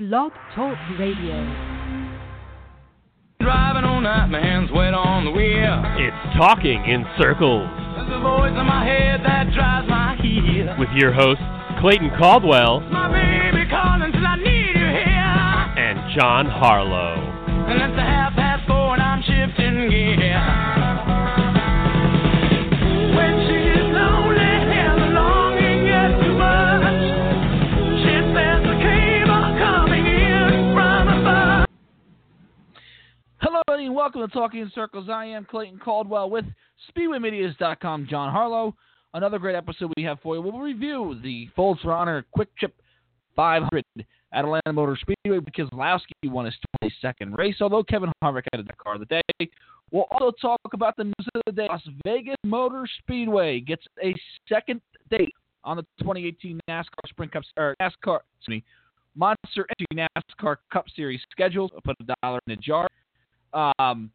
Blog Talk Radio. Driving all night, my hands wet on the wheel. It's Talking in Circles There's a voice in my head that drives my heel. with your hosts, Clayton Caldwell My baby calling till I need you here. and John Harlow. And it's a half past four and I'm shifting gear. Welcome to Talking in Circles. I am Clayton Caldwell with SpeedwayMedias.com. John Harlow. Another great episode we have for you. We'll review the Folds for Honor QuikTrip 500 at Atlanta Motor Speedway because Lasky won his 22nd race, although Kevin Harvick had the car of the day. We'll also talk about the news of the day. Las Vegas Motor Speedway gets a second date on the 2018 NASCAR Sprint Cup or NASCAR, excuse me, Monster Energy NASCAR Cup Series schedule. Put a dollar in a jar. Um,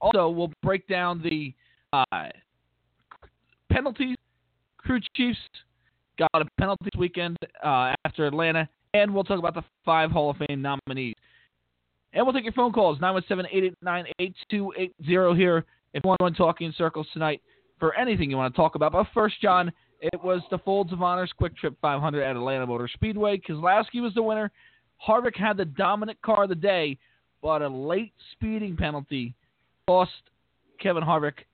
also, we'll break down the uh, penalties. Crew chiefs got a penalty this weekend uh, after Atlanta, and we'll talk about the five Hall of Fame nominees. And we'll take your phone calls 917-889-8280 here if you want to talk in circles tonight for anything you want to talk about. But first, John, it was the Folds of Honors QuikTrip 500 at Atlanta Motor Speedway. Keselowski was the winner. Harvick had the dominant car of the day, but a late speeding penalty cost Kevin Harvick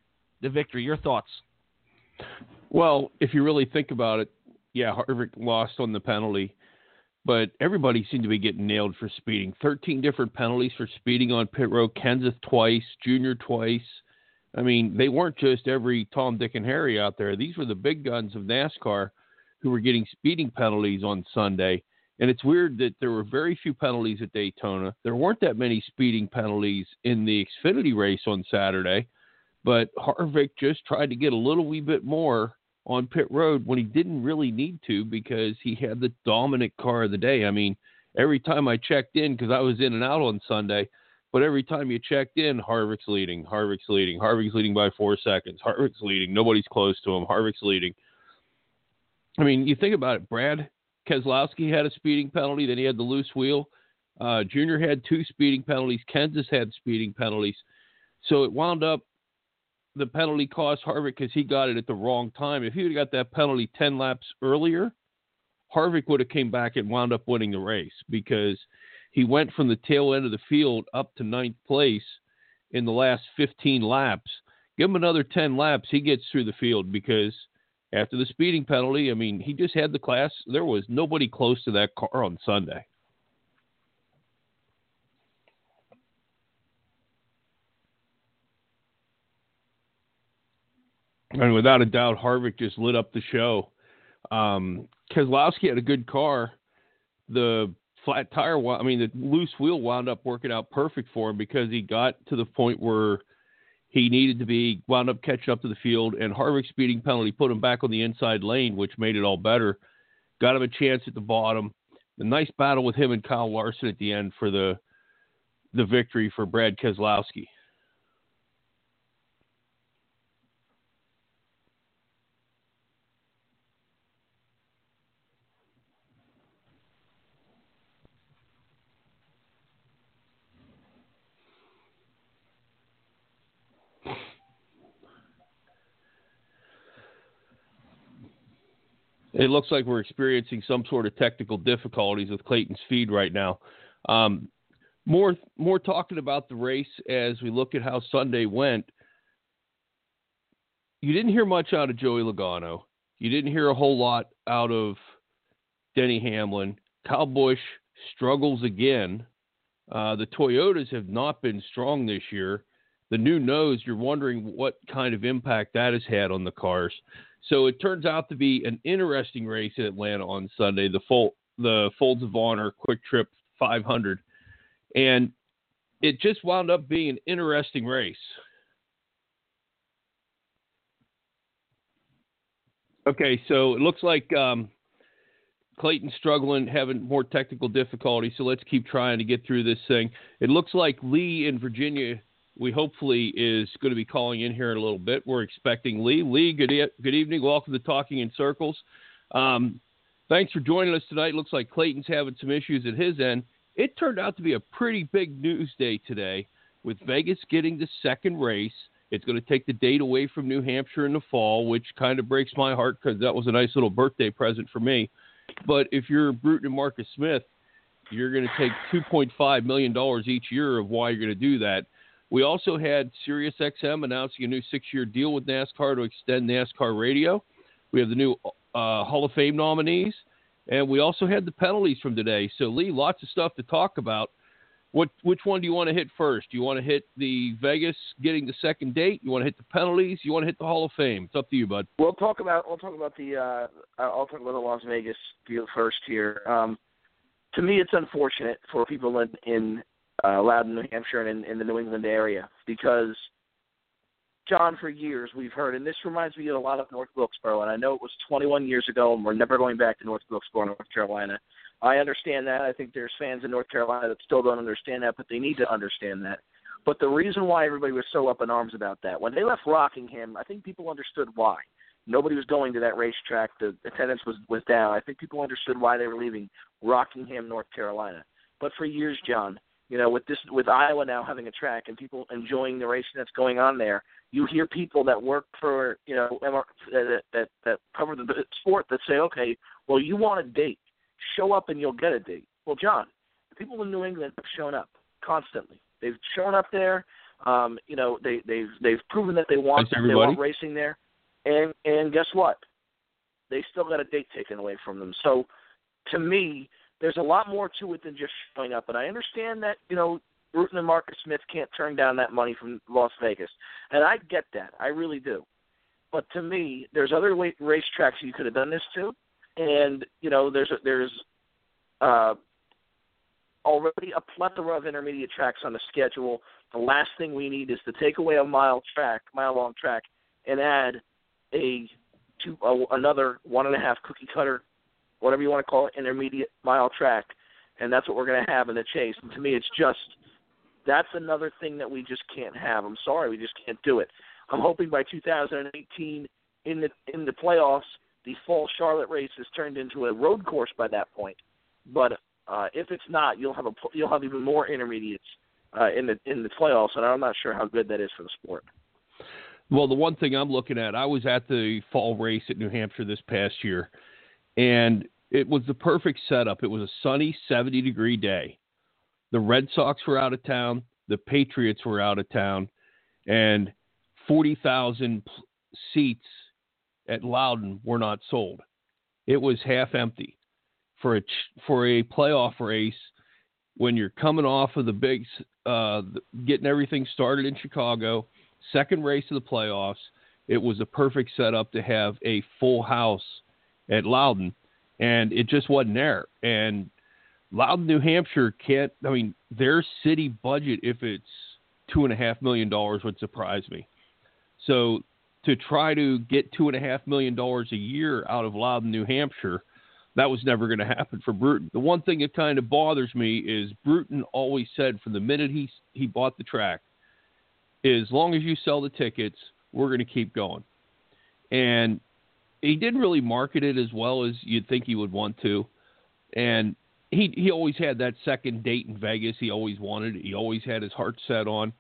the victory. Your thoughts? Well, if you really think about it, yeah, Harvick lost on the penalty, but everybody seemed to be getting nailed for speeding. 13 different penalties for speeding on pit road. Kenseth twice, Junior twice. I mean, they weren't just every Tom, Dick, and Harry out there. These were the big guns of NASCAR who were getting speeding penalties on Sunday. And it's weird that there were very few penalties at Daytona. There weren't that many speeding penalties in the Xfinity race on Saturday but Harvick just tried to get a little wee bit more on pit road when he didn't really need to because he had the dominant car of the day. I mean, every time I checked in because I was in and out on Sunday, but every time you checked in, Harvick's leading, Harvick's leading, Harvick's leading by four seconds, Harvick's leading, nobody's close to him, Harvick's leading. I mean, you think about it, Brad Keselowski had a speeding penalty, then he had the loose wheel. Uh, Junior had two speeding penalties. Kenseth had speeding penalties. So it wound up the penalty cost Harvick because he got it at the wrong time. If he would have got that penalty 10 laps earlier, Harvick would have came back and wound up winning the race because he went from the tail end of the field up to ninth place in the last 15 laps. Give him another 10 laps, he gets through the field because after the speeding penalty, I mean, he just had the class. There was nobody close to that car on Sunday. and without a doubt, Harvick just lit up the show. Um, Keselowski had a good car. The flat tire, I mean, the loose wheel wound up working out perfect for him because he got to the point where he needed to be, wound up catching up to the field, and Harvick's speeding penalty put him back on the inside lane, which made it all better. Got him a chance at the bottom. A nice battle with him and Kyle Larson at the end for the the victory for Brad Keselowski. It looks like we're experiencing some sort of technical difficulties with Clayton's feed right now. Um, more, more talking about the race as we look at how Sunday went. You didn't hear much out of Joey Logano. You didn't hear a whole lot out of Denny Hamlin. Kyle Busch struggles again. Uh, the Toyotas have not been strong this year. The new nose, you're wondering what kind of impact that has had on the cars. So it turns out to be an interesting race in Atlanta on Sunday, the Fol- the Folds of Honor QuikTrip 500, and it just wound up being an interesting race. Okay, so it looks like um, Clayton's struggling, having more technical difficulties. So let's keep trying to get through this thing. It looks like Lee in Virginia we hopefully is going to be calling in here in a little bit. We're expecting Lee. Lee, good e- good evening. Welcome to Talking in Circles. Um, Thanks for joining us tonight. Looks like Clayton's having some issues at his end. It turned out to be a pretty big news day today with Vegas getting the second race. It's going to take the date away from New Hampshire in the fall, which kind of breaks my heart because that was a nice little birthday present for me. But if you're Bruton and Marcus Smith, you're going to take $2.5 million each year of why you're going to do that. We also had SiriusXM announcing a new six year deal with NASCAR to extend NASCAR radio. We have the new uh, Hall of Fame nominees, and we also had the penalties from today. So, Lee, lots of stuff to talk about. What which one do you want to hit first? Do you want to hit the Vegas getting the second date? You want to hit the penalties? You want to hit the Hall of Fame? It's up to you, bud. We'll talk about we'll talk about the uh, I'll talk about the Las Vegas deal first here. Um, to me, it's unfortunate for people in in uh, Loudon, New Hampshire, and in, in the New England area because John, for years we've heard, and this reminds me of a lot of North Wilkesboro, and I know it was 21 years ago, and we're never going back to North Wilkesboro, North Carolina. I understand that. I think there's fans in North Carolina that still don't understand that, but they need to understand that. But the reason why everybody was so up in arms about that, when they left Rockingham, I think people understood why. Nobody was going to that racetrack. The attendance was was down. I think people understood why they were leaving Rockingham, North Carolina. But for years, John, you know, with this with Iowa now having a track and people enjoying the racing that's going on there, you hear people that work for you know that that, that cover the sport that say, okay, well, you want a date, show up and you'll get a date. Well, John, the people in New England have shown up constantly. They've shown up there. Um, you know, they they've they've proven that they want they want racing there, and and guess what? They still got a date taken away from them. So, to me, there's a lot more to it than just showing up. And I understand that you know Bruton and Marcus Smith can't turn down that money from Las Vegas, and I get that. I really do. But to me, there's other racetracks you could have done this to, and you know, there's a, there's uh, already a plethora of intermediate tracks on the schedule. The last thing we need is to take away a mile track, mile long track, and add a two uh, another one and a half cookie cutter, whatever you want to call it, intermediate mile track, and that's what we're going to have in the chase. And to me, it's just that's another thing that we just can't have. I'm sorry, we just can't do it. I'm hoping by 2018 in the in the playoffs, the fall Charlotte race is turned into a road course by that point. But uh, if it's not, you'll have a you'll have even more intermediates uh, in the in the playoffs, and I'm not sure how good that is for the sport. Well, the one thing I'm looking at, I was at the fall race at New Hampshire this past year, and it was the perfect setup. It was a sunny 70 degree day. The Red Sox were out of town, the Patriots were out of town, and 40,000 seats at Loudon were not sold. It was half empty for a for a playoff race when you're coming off of the big, uh, getting everything started in Chicago second race of the playoffs, it was a perfect setup to have a full house at Loudon, and it just wasn't there. And Loudon, New Hampshire can't. I mean, their city budget, if it's two and a half million dollars, would surprise me. So to try to get two and a half million dollars a year out of Loudon, New Hampshire, that was never going to happen for Bruton. The one thing that kind of bothers me is Bruton always said from the minute he he bought the track, as long as you sell the tickets, we're going to keep going. And he didn't really market it as well as you'd think he would want to. And he he always had that second date in Vegas. He always wanted. He always had his heart set on.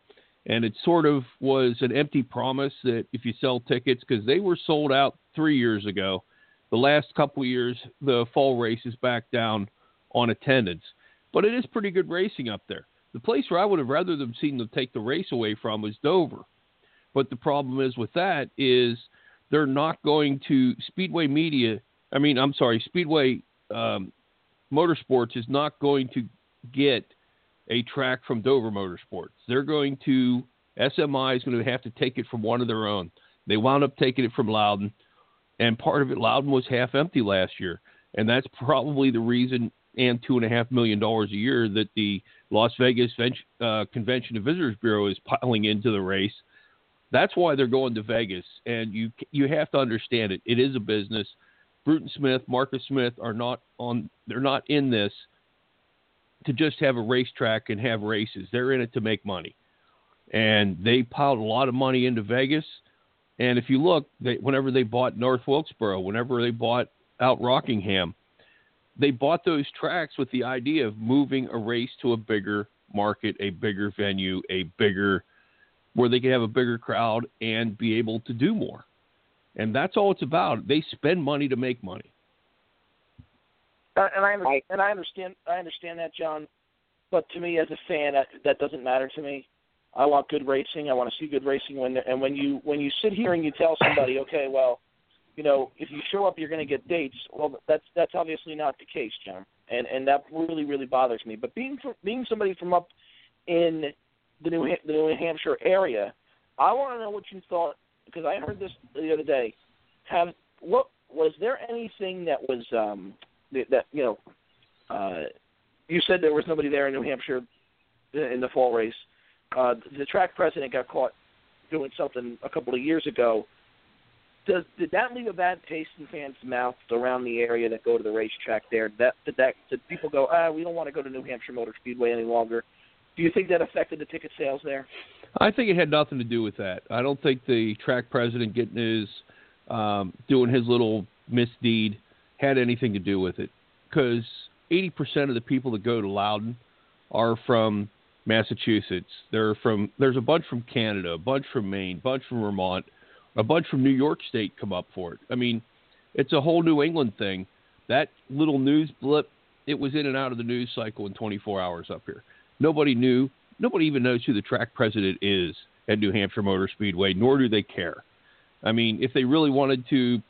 And it sort of was an empty promise that if you sell tickets, because they were sold out three years ago, the last couple of years the fall race is back down on attendance. But it is pretty good racing up there. The place where I would have rather them seen them take the race away from was Dover. But the problem is with that is they're not going to Speedway Media. I mean, I'm sorry, Speedway um, Motorsports is not going to get a track from Dover Motorsports. They're going to SMI is going to have to take it from one of their own. They wound up taking it from Loudon, and part of it Loudon was half empty last year, and that's probably the reason. And two and a half million dollars a year that the Las Vegas uh, Convention and Visitors Bureau is piling into the race. That's why they're going to Vegas, and you you have to understand it. It is a business. Bruton Smith, Marcus Smith are not on. They're not in this to just have a racetrack and have races. They're in it to make money, and they piled a lot of money into Vegas. And if you look, they, whenever they bought North Wilkesboro, whenever they bought out Rockingham, they bought those tracks with the idea of moving a race to a bigger market, a bigger venue, a bigger where they could have a bigger crowd and be able to do more. And that's all it's about. They spend money to make money. Uh, and I and I understand I understand that, John. But to me, as a fan, that that doesn't matter to me. I want good racing. I want to see good racing. When and when you when you sit here and you tell somebody, okay, well, you know, if you show up, you're going to get dates. Well, that's that's obviously not the case, John. And and that really really bothers me. But being from, being somebody from up in the New the New Hampshire area, I want to know what you thought because I heard this the other day. Have what was there anything that was um that, that you know uh you said there was nobody there in New Hampshire in the fall race. Uh the track president got caught doing something a couple of years ago. Does did that leave a bad taste in fans' mouths around the area that go to the racetrack there? That did that did people go, ah, we don't want to go to New Hampshire Motor Speedway any longer? Do you think that affected the ticket sales there? I think it had nothing to do with that. I don't think the track president getting his um, doing his little misdeed had anything to do with it because 80% of the people that go to Loudon are from Massachusetts. They're from there's a bunch from Canada, a bunch from Maine, a bunch from Vermont, a bunch from New York State come up for it. I mean, it's a whole New England thing. That little news blip, it was in and out of the news cycle in 24 hours up here. Nobody knew. Nobody even knows who the track president is at New Hampshire Motor Speedway, nor do they care. I mean, if they really wanted to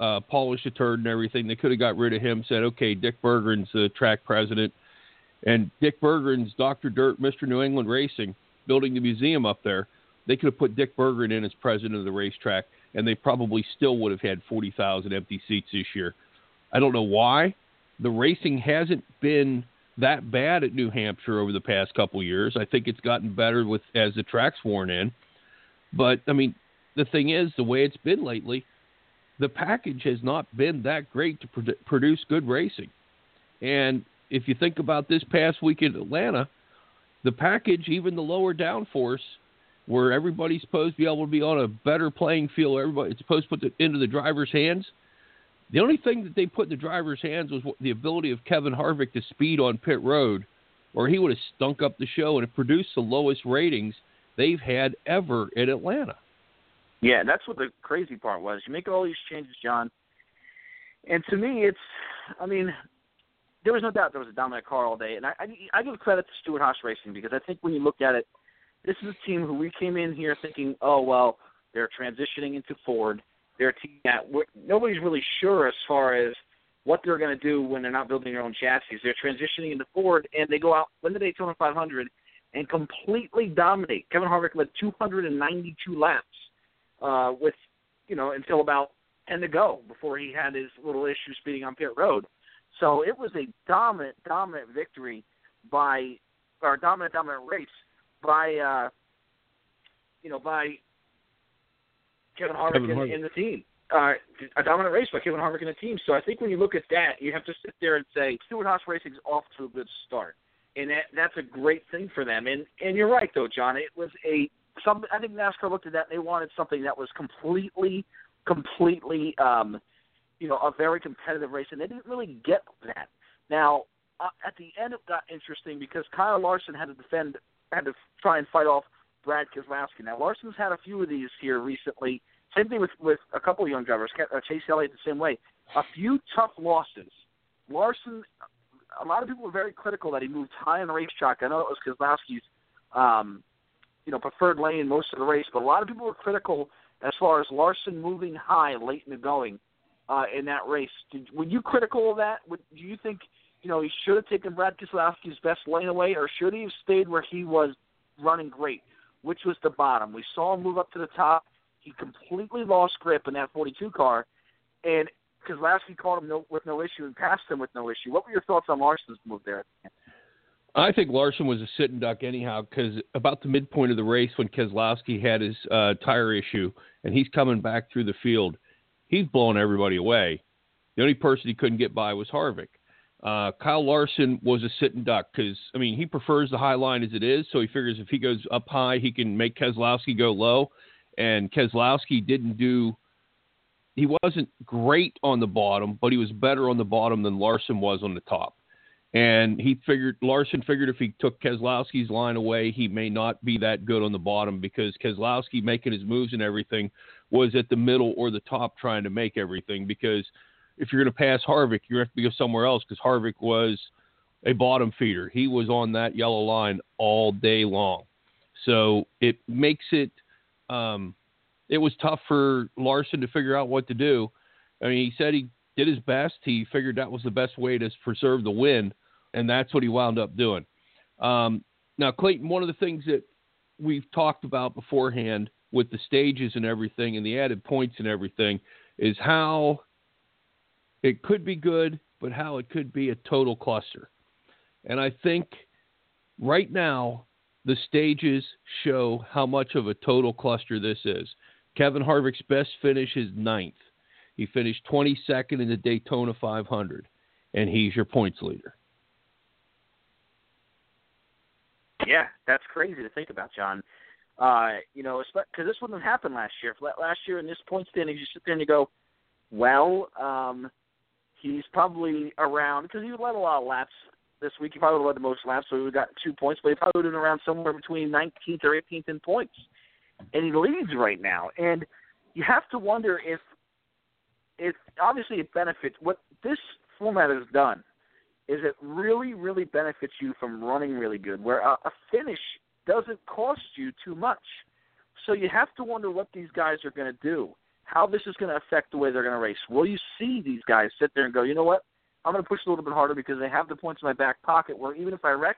uh, polish a turd and everything, they could have got rid of him. Said, okay, Dick Berggren's the track president, and Dick Berggren's Doctor Dirt, Mister New England Racing, building the museum up there. They could have put Dick Berggren in as president of the racetrack, and they probably still would have had forty thousand empty seats this year. I don't know why. The racing hasn't been that bad at New Hampshire over the past couple years. I think it's gotten better with as the track's worn in. But I mean, the thing is, the way it's been lately, the package has not been that great to produ- produce good racing. And if you think about this past week in Atlanta, the package, even the lower downforce, where everybody's supposed to be able to be on a better playing field, everybody it's supposed to put it into the driver's hands. The only thing that they put in the driver's hands was the ability of Kevin Harvick to speed on pit road, or he would have stunk up the show and it produced the lowest ratings they've had ever in Atlanta. Yeah, that's what the crazy part was. You make all these changes, John, and to me, it's. I mean, there was no doubt there was a dominant car all day, and I, I, I give credit to Stewart-Haas Racing because I think when you look at it, this is a team who we came in here thinking, oh well, they're transitioning into Ford. They're team that nobody's really sure as far as what they're going to do when they're not building their own chassis. They're transitioning into Ford, and they go out win the Daytona 500 and completely dominate. Kevin Harvick led 292 laps uh, with, you know, until about 10 to go before he had his little issue speeding on pit road. So it was a dominant, dominant victory by, or dominant, dominant race by, uh, you know, by Kevin Harvick, Kevin and, Harvick. and the team. Uh, a dominant race by Kevin Harvick and the team. So I think when you look at that, you have to sit there and say Stewart-Haas Racing's off to a good start, and that that's a great thing for them. And and you're right though, John. It was a some. I think NASCAR looked at that and they wanted something that was completely, completely, um, you know, a very competitive race, and they didn't really get that. Now uh, at the end, it got interesting because Kyle Larson had to defend, had to try and fight off Brad Keselowski. Now Larson's had a few of these here recently. Same thing with with a couple of young drivers. Uh, Chase Elliott the same way. A few tough losses. Larson. A lot of people were very critical that he moved high on the racetrack. I know it was Keselowski's, um, you know, preferred lane most of the race, but a lot of people were critical as far as Larson moving high late in the going uh, in that race. Did, were you critical of that? Would, do you think you know he should have taken Brad Keselowski's best lane away, or should he have stayed where he was running great, which was the bottom? We saw him move up to the top. He completely lost grip in that 42 car, and Keselowski caught him no, with no issue and passed him with no issue. What were your thoughts on Larson's move there? I think Larson was a sitting duck anyhow because about the midpoint of the race when Keselowski had his uh, tire issue and he's coming back through the field, he's blowing everybody away. The only person he couldn't get by was Harvick. Uh, Kyle Larson was a sitting duck because I mean he prefers the high line as it is, so he figures if he goes up high, he can make Keselowski go low. And Keselowski didn't do he wasn't great on the bottom, but he was better on the bottom than Larson was on the top. And he figured Larson figured if he took Keselowski's line away, he may not be that good on the bottom because Keselowski making his moves and everything was at the middle or the top trying to make everything. Because if you're going to pass Harvick, you have to go somewhere else because Harvick was a bottom feeder. He was on that yellow line all day long. So it makes it um, it was tough for Larson to figure out what to do. I mean, he said he did his best. He figured that was the best way to preserve the win, and that's what he wound up doing. Um, now, Clayton, one of the things that we've talked about beforehand with the stages and everything and the added points and everything is how it could be good, but how it could be a total cluster. And I think right now, the stages show how much of a total cluster this is. Kevin Harvick's best finish is ninth. He finished 22nd in the Daytona 500, and he's your points leader. Yeah, that's crazy to think about, John. Uh, you know, because this wouldn't have happened last year. Last year in this point standing, you sit there and you go, well, um, he's probably around because he led a lot of laps this week. He probably would have led the most laps, so he would have gotten two points. But he probably would have been around somewhere between 19th or 18th in points, and he leads right now. And you have to wonder if, if obviously it benefits what this format has done is it really, really benefits you from running really good, where a, a finish doesn't cost you too much. So you have to wonder what these guys are going to do, how this is going to affect the way they're going to race. Will you see these guys sit there and go, you know what? I'm going to push a little bit harder because they have the points in my back pocket where even if I wreck,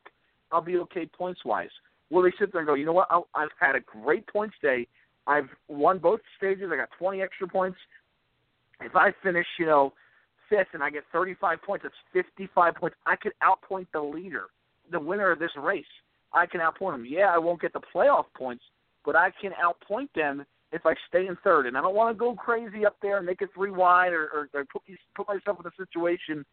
I'll be okay points wise. Will they sit there and go, you know what? I'll, I've had a great points day. I've won both stages. I got 20 extra points. If I finish, you know, fifth and I get 35 points, that's 55 points. I could outpoint the leader, the winner of this race. I can outpoint him. Yeah, I won't get the playoff points, but I can outpoint them if I stay in third. And I don't want to go crazy up there and make it three wide or, or, or put, put myself in a situation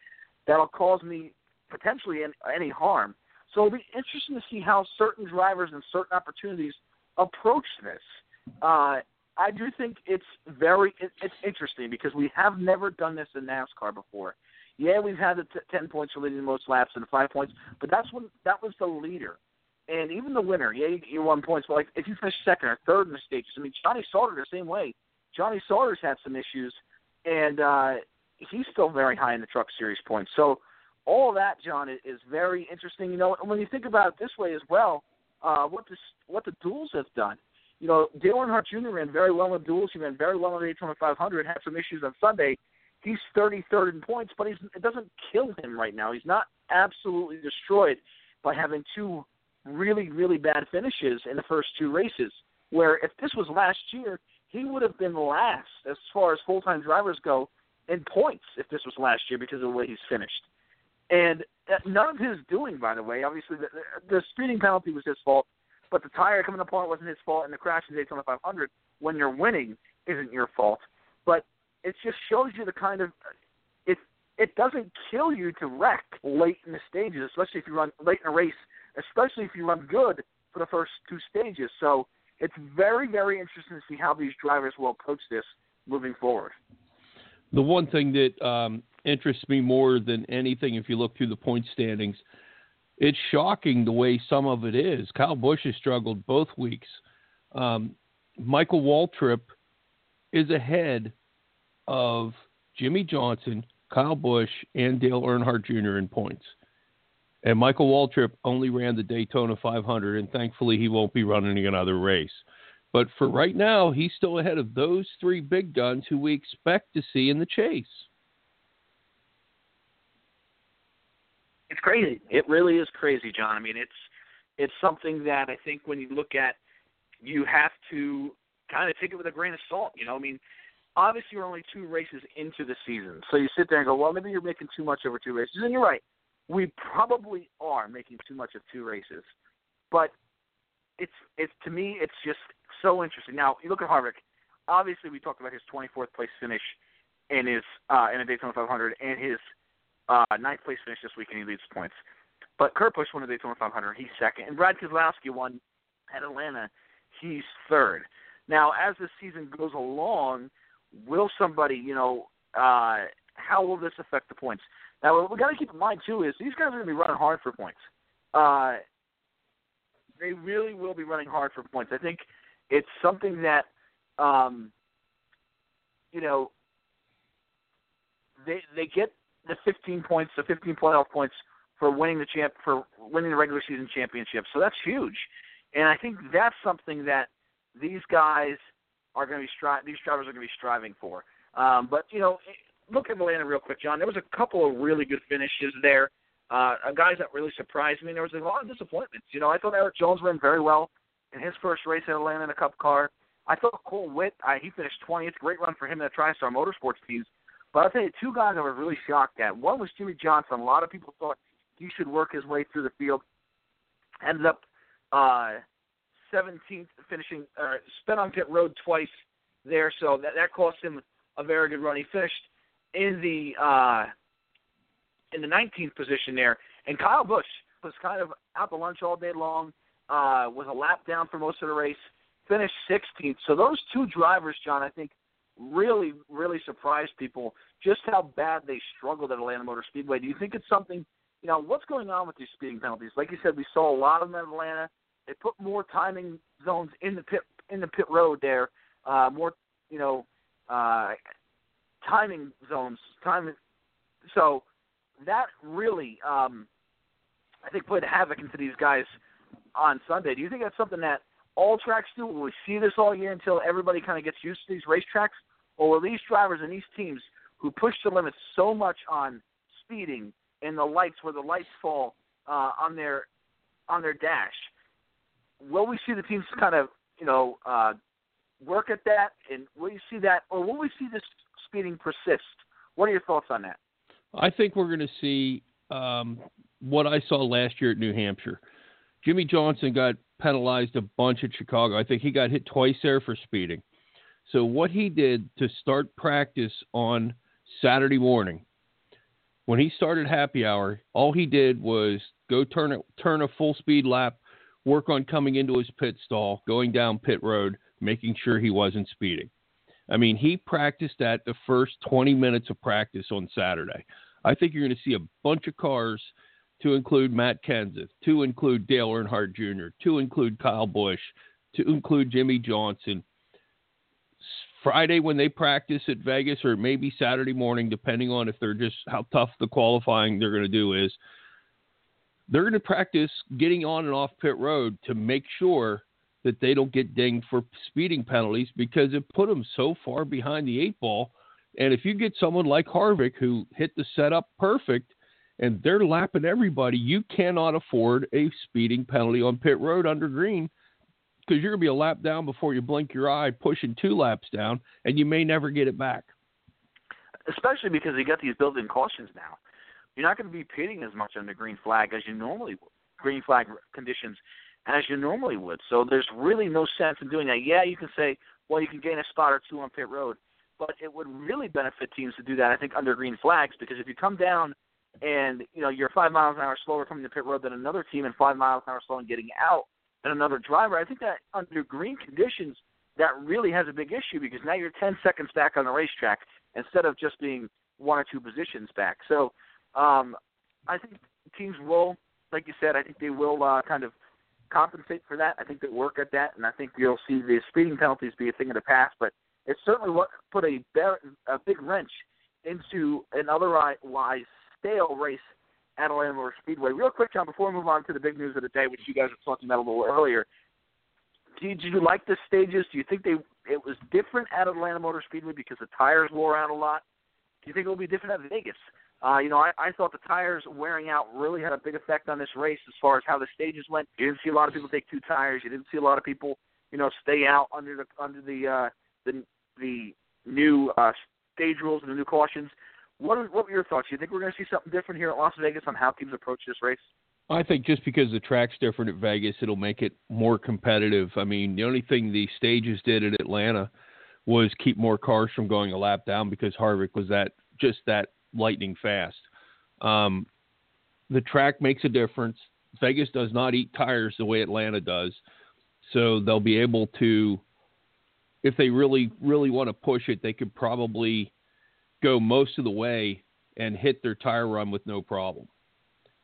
that'll cause me potentially any, any harm. So it'll be interesting to see how certain drivers and certain opportunities approach this. Uh, I do think it's very it, it's interesting because we have never done this in NASCAR before. Yeah, we've had the t- ten points for leading the most laps and five points, but that's when that was the leader, and even the winner. Yeah, you, you won points, but like if you finish second or third in the stages, I mean Johnny Sauter the same way. Johnny Sauter's had some issues, and uh, he's still very high in the Truck Series points. So all that, John, is, is very interesting. You know, and when you think about it this way as well, uh, what the what the duels have done you know, Dale Earnhardt Jr. ran very well in duels. He ran very well in the Daytona 500. Had some issues on Sunday. He's 33rd in points, but he's it doesn't kill him right now. He's not absolutely destroyed by having two really really bad finishes in the first two races. Where if this was last year, he would have been last as far as full time drivers go in points if this was last year because of the way he's finished. And none of his doing, by the way. Obviously, the, the speeding penalty was his fault. But the tire coming apart wasn't his fault, and the crash in Daytona 500 when you're winning isn't your fault. But it just shows you the kind of it it doesn't kill you to wreck late in the stages, especially if you run late in a race, especially if you run good for the first two stages. So it's very very interesting to see how these drivers will approach this moving forward. The one thing that um, interests me more than anything, if you look through the point standings, it's shocking the way some of it is. Kyle Busch has struggled both weeks. Um, Michael Waltrip is ahead of Jimmie Johnson, Kyle Busch, and Dale Earnhardt Jr. in points. And Michael Waltrip only ran the Daytona 500, and thankfully he won't be running another race. But for right now, he's still ahead of those three big guns who we expect to see in the chase. it's crazy. It really is crazy, John. I mean, it's it's something that I think when you look at, you have to kind of take it with a grain of salt. You know, I mean, obviously we're only two races into the season, so you sit there and go, well, maybe you're making too much over two races, and you're right. We probably are making too much of two races, but it's it's to me it's just so interesting. Now you look at Harvick. Obviously, we talked about his 24th place finish in his uh, in a Daytona 500 and his uh, ninth place finish this week, and he leads points. But Kurt Busch won the Daytona 500. He's second. And Brad Keselowski won at Atlanta. He's third. Now, as the season goes along, will somebody, you know, uh, how will this affect the points? Now, what we got to keep in mind too is these guys are going to be running hard for points. Uh, they really will be running hard for points. I think it's something that, um, you know, they they get the 15 points, the 15 playoff points for winning the champ for winning the regular season championship. So that's huge, and I think that's something that these guys are going to be stri- these drivers are going to be striving for. Um, but you know, look at Atlanta real quick, John. There was a couple of really good finishes there. Uh, guys that really surprised me. There was a lot of disappointments. You know, I thought Erik Jones ran very well in his first race at Atlanta in a Cup car. I thought Cole Whitt, uh, he finished 20th. Great run for him in the TriStar Motorsports teams. But I'll tell you, two guys I was really shocked at. One was Jimmie Johnson. A lot of people thought he should work his way through the field. Ended up uh, 17th, finishing, uh, spent on pit road twice there, so that, that cost him a very good run. He finished in the uh, in the 19th position there, and Kyle Busch was kind of out to lunch all day long. Uh, was a lap down for most of the race. Finished 16th. So those two drivers, John, I think, really, really surprised people just how bad they struggled at Atlanta Motor Speedway. Do you think it's something? You know, what's going on with these speeding penalties? Like you said, we saw a lot of them at Atlanta. They put more timing zones in the pit in the pit road there. Uh, more, you know, uh, timing zones. Time. So that really, um, I think, put havoc into these guys on Sunday. Do you think that's something that all tracks do? Will we see this all year until everybody kind of gets used to these racetracks, or will these drivers and these teams who push the limits so much on speeding and the lights, where the lights fall uh, on their on their dash, will we see the teams kind of you know uh, work at that, and will you see that, or will we see this speeding persist? What are your thoughts on that? I think we're going to see um, what I saw last year at New Hampshire. Jimmie Johnson got penalized a bunch at Chicago. I think he got hit twice there for speeding. So what he did to start practice on Saturday morning, when he started happy hour, all he did was go turn a, turn a full speed lap, work on coming into his pit stall, going down pit road, making sure he wasn't speeding. I mean, he practiced that the first 20 minutes of practice on Saturday. I think you're going to see a bunch of cars to include Matt Kenseth, to include Dale Earnhardt Jr., to include Kyle Busch, to include Jimmie Johnson. Friday when they practice at Vegas, or maybe Saturday morning, depending on if they're just how tough the qualifying they're going to do is. They're going to practice getting on and off pit road to make sure that they don't get dinged for speeding penalties because it put them so far behind the eight ball. And if you get someone like Harvick who hit the setup perfect and they're lapping everybody, you cannot afford a speeding penalty on pit road under green because you're going to be a lap down before you blink your eye, pushing two laps down, and you may never get it back. Especially because you got these built-in cautions now. You're not going to be pitting as much under green flag as you normally would. Green flag conditions as you normally would. So there's really no sense in doing that. Yeah, you can say, well, you can gain a spot or two on pit road, but it would really benefit teams to do that. I think under green flags because if you come down and you know you're five miles an hour slower coming to pit road than another team and five miles an hour slower getting out than another driver, I think that under green conditions that really has a big issue because now you're 10 seconds back on the racetrack instead of just being one or two positions back. So um, I think teams will, like you said, I think they will uh, kind of compensate for that. I think they work at that, and I think you'll see the speeding penalties be a thing of the past. But it certainly put a, a big wrench into an otherwise stale race at Atlanta Motor Speedway. Real quick, John, before we move on to the big news of the day, which you guys were talking about a little earlier, did you like the stages? Do you think they it was different at Atlanta Motor Speedway because the tires wore out a lot? Do you think it will be different at Vegas? Uh, you know, I, I thought the tires wearing out really had a big effect on this race as far as how the stages went. You didn't see a lot of people take two tires. You didn't see a lot of people, you know, stay out under the under the uh, the the new uh, stage rules and the new cautions. What are, what were your thoughts? You think we're going to see something different here at Las Vegas on how teams approach this race? I think just because the track's different at Vegas, it'll make it more competitive. I mean, the only thing the stages did at Atlanta was keep more cars from going a lap down because Harvick was that just that lightning fast. Um, the track makes a difference. Vegas does not eat tires the way Atlanta does, so they'll be able to if they really, really want to push it, they could probably go most of the way and hit their tire run with no problem.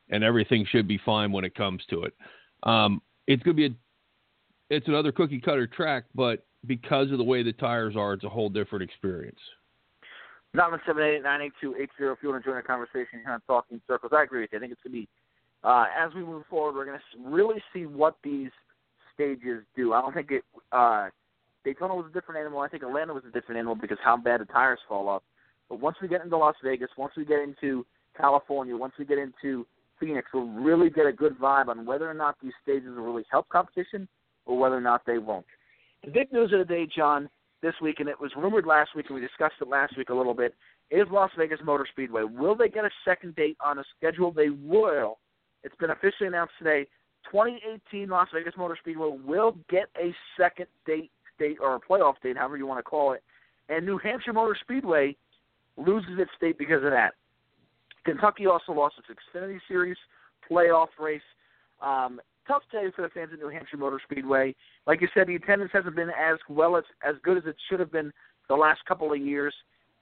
And everything should be fine when it comes to it. Um, it's going to be a, it's another cookie cutter track, but because of the way the tires are, it's a whole different experience. Nine seven eight nine eight two eight zero. If you want to join the conversation here on Talking Circles, I agree with you. I think it's going to be uh, as we move forward, we're going to really see what these stages do. I don't think it. Uh, Daytona was a different animal. I think Atlanta was a different animal because how bad the tires fall off. But once we get into Las Vegas, once we get into California, once we get into Phoenix, we'll really get a good vibe on whether or not these stages will really help competition or whether or not they won't. The big news of the day, John, this week, and it was rumored last week, and we discussed it last week a little bit, is Las Vegas Motor Speedway. Will they get a second date on a schedule? They will. It's been officially announced today. 2018 Las Vegas Motor Speedway will get a second date, date or a playoff date, however you want to call it. And New Hampshire Motor Speedway loses its date because of that. Kentucky also lost its Xfinity Series playoff race. Um, tough day for the fans of New Hampshire Motor Speedway. Like you said, the attendance hasn't been as well as as good as it should have been the last couple of years.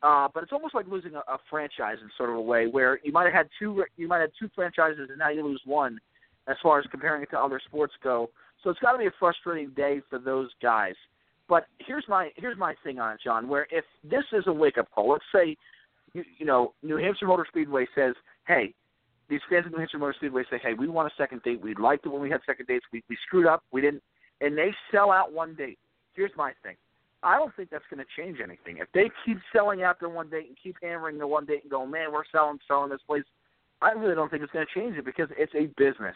Uh, but it's almost like losing a, a franchise in sort of a way, where you might have had two you might have two franchises and now you lose one, as far as comparing it to other sports go. So it's got to be a frustrating day for those guys. But here's my here's my thing on it, John. Where if this is a wake up call, let's say, you, you know, New Hampshire Motor Speedway says, hey, these fans of New Hampshire Motor Speedway say, hey, we want a second date. We liked it when we had second dates. We we screwed up. We didn't, and they sell out one date. Here's my thing. I don't think that's going to change anything. If they keep selling out their one date and keep hammering the one date and going, man, we're selling, selling this place, I really don't think it's going to change it because it's a business.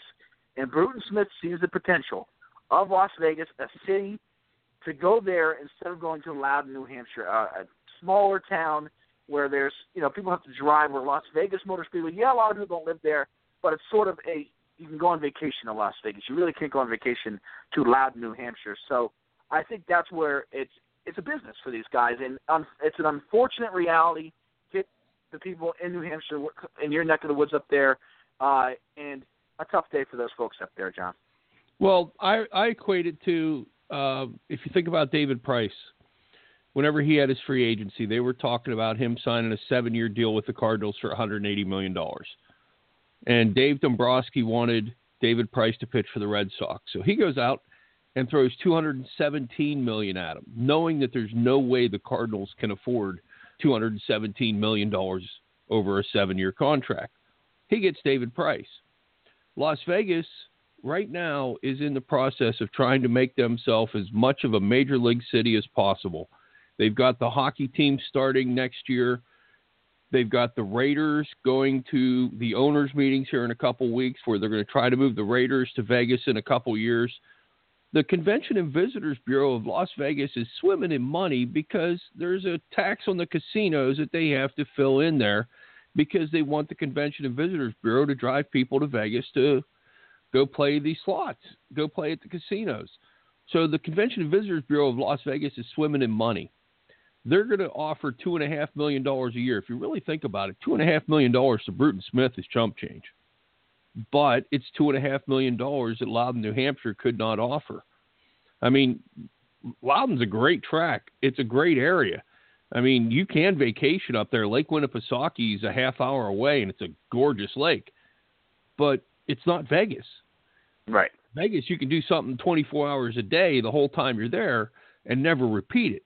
And Bruton Smith sees the potential of Las Vegas, a city, to go there instead of going to Loudon, New Hampshire, uh, a smaller town where there's, you know, people have to drive. Where Las Vegas Motor Speedway, yeah, a lot of people don't live there, but it's sort of a you can go on vacation to Las Vegas. You really can't go on vacation to Loudon, New Hampshire. So I think that's where it's it's a business for these guys, and um, it's an unfortunate reality hit the people in New Hampshire, in your neck of the woods up there, uh, and a tough day for those folks up there, John. Well, I, I equate it to uh, if you think about David Price, whenever he had his free agency, they were talking about him signing a seven year deal with the Cardinals for $180 million. And Dave Dombrowski wanted David Price to pitch for the Red Sox. So he goes out and throws 217 million at him, knowing that there's no way the Cardinals can afford 217 million dollars over a 7-year contract. He gets David Price. Las Vegas right now is in the process of trying to make themselves as much of a major league city as possible. They've got the hockey team starting next year. They've got the Raiders going to the owners' meetings here in a couple weeks, where they're going to try to move the Raiders to Vegas in a couple years. The Convention and Visitors Bureau of Las Vegas is swimming in money because there's a tax on the casinos that they have to fill in there because they want the Convention and Visitors Bureau to drive people to Vegas to go play these slots, go play at the casinos. So the Convention and Visitors Bureau of Las Vegas is swimming in money. They're going to offer two and a half million dollars a year. If you really think about it, two and a half million dollars to Bruton Smith is chump change but it's two and a half million dollars that Loudon, New Hampshire could not offer. I mean, Loudon's a great track. It's a great area. I mean, you can vacation up there. Lake Winnipesaukee is a half hour away, and it's a gorgeous lake, but it's not Vegas. Right. Vegas, you can do something 24 hours a day the whole time you're there and never repeat it.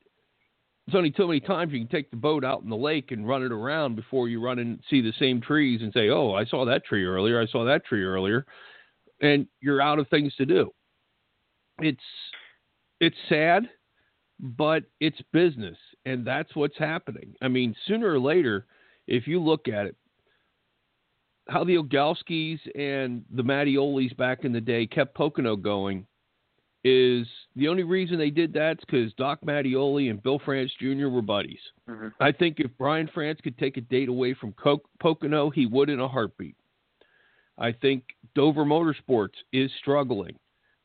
There's only too many times you can take the boat out in the lake and run it around before you run and see the same trees and say, "Oh, I saw that tree earlier. I saw that tree earlier," and you're out of things to do. It's it's sad, but it's business, and that's what's happening. I mean, sooner or later, if you look at it, how the Ogalskis and the Mattiolis back in the day kept Pocono going is the only reason they did that is because Doc Mattioli and Bill France Jr. were buddies. Mm-hmm. I think if Brian France could take a date away from Co- Pocono, he would in a heartbeat. I think Dover Motorsports is struggling.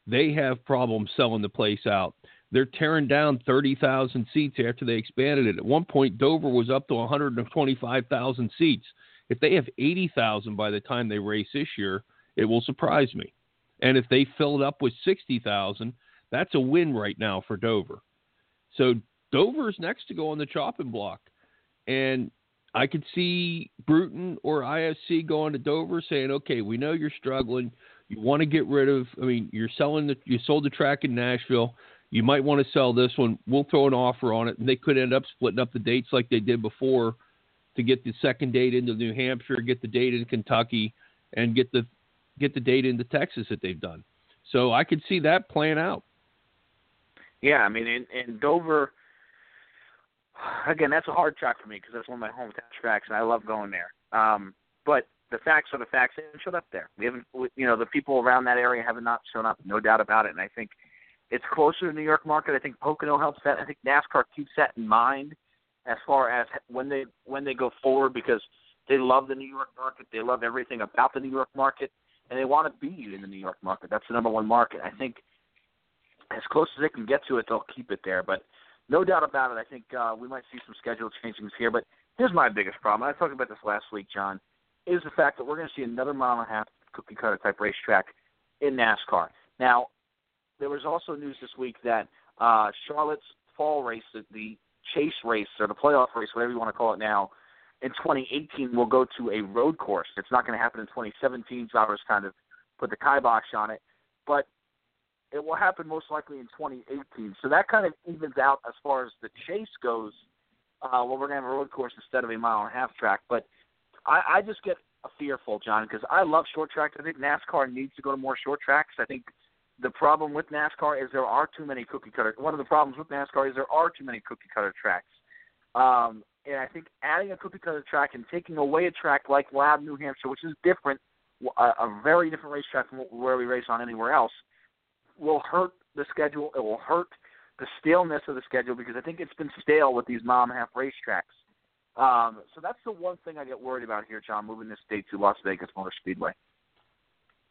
They have problems selling the place out. They're tearing down 30,000 seats after they expanded it. At one point, Dover was up to 125,000 seats. If they have 80,000 by the time they race this year, it will surprise me. And if they fill it up with 60,000, that's a win right now for Dover. So Dover's next to go on the chopping block. And I could see Bruton or ISC going to Dover saying, okay, we know you're struggling. You want to get rid of, I mean, you're selling the, you sold the track in Nashville. You might want to sell this one. We'll throw an offer on it. And they could end up splitting up the dates like they did before to get the second date into New Hampshire, get the date in Kentucky, and get the get the date into Texas that they've done. So I could see that playing out. Yeah, I mean, in, in Dover, again, that's a hard track for me because that's one of my hometown tracks, and I love going there. Um, but the facts are the facts. They haven't showed up there. We haven't, you know, the people around that area have not shown up, no doubt about it. And I think it's closer to the New York market. I think Pocono helps that. I think NASCAR keeps that in mind as far as when they when they go forward because they love the New York market. They love everything about the New York market, and they want to be in the New York market. That's the number one market. I think as close as they can get to it, they'll keep it there. But no doubt about it, I think uh, we might see some schedule changes here. But here's my biggest problem. I talked about this last week, John, is the fact that we're going to see another mile and a half cookie cutter type racetrack in NASCAR. Now, there was also news this week that uh, Charlotte's fall race, the, the chase race or the playoff race, whatever you want to call it now, in 2018 will go to a road course. It's not going to happen in 2017. Drivers kind of put the kibosh on it, but it will happen most likely in 2018. So that kind of evens out as far as the chase goes. Uh, well, we're going to have a road course instead of a mile and a half track, but I, I just get a fearful, John, because I love short tracks. I think NASCAR needs to go to more short tracks. I think the problem with NASCAR is there are too many cookie cutter. One of the problems with NASCAR is there are too many cookie cutter tracks. Um, and I think adding a cookie cutter track and taking away a track like Lab, New Hampshire, which is different, a, a very different racetrack from where we race on anywhere else, will hurt the schedule. It will hurt the staleness of the schedule because I think it's been stale with these mile and a half racetracks. Um, so that's the one thing I get worried about here, John, moving this date to Las Vegas Motor Speedway.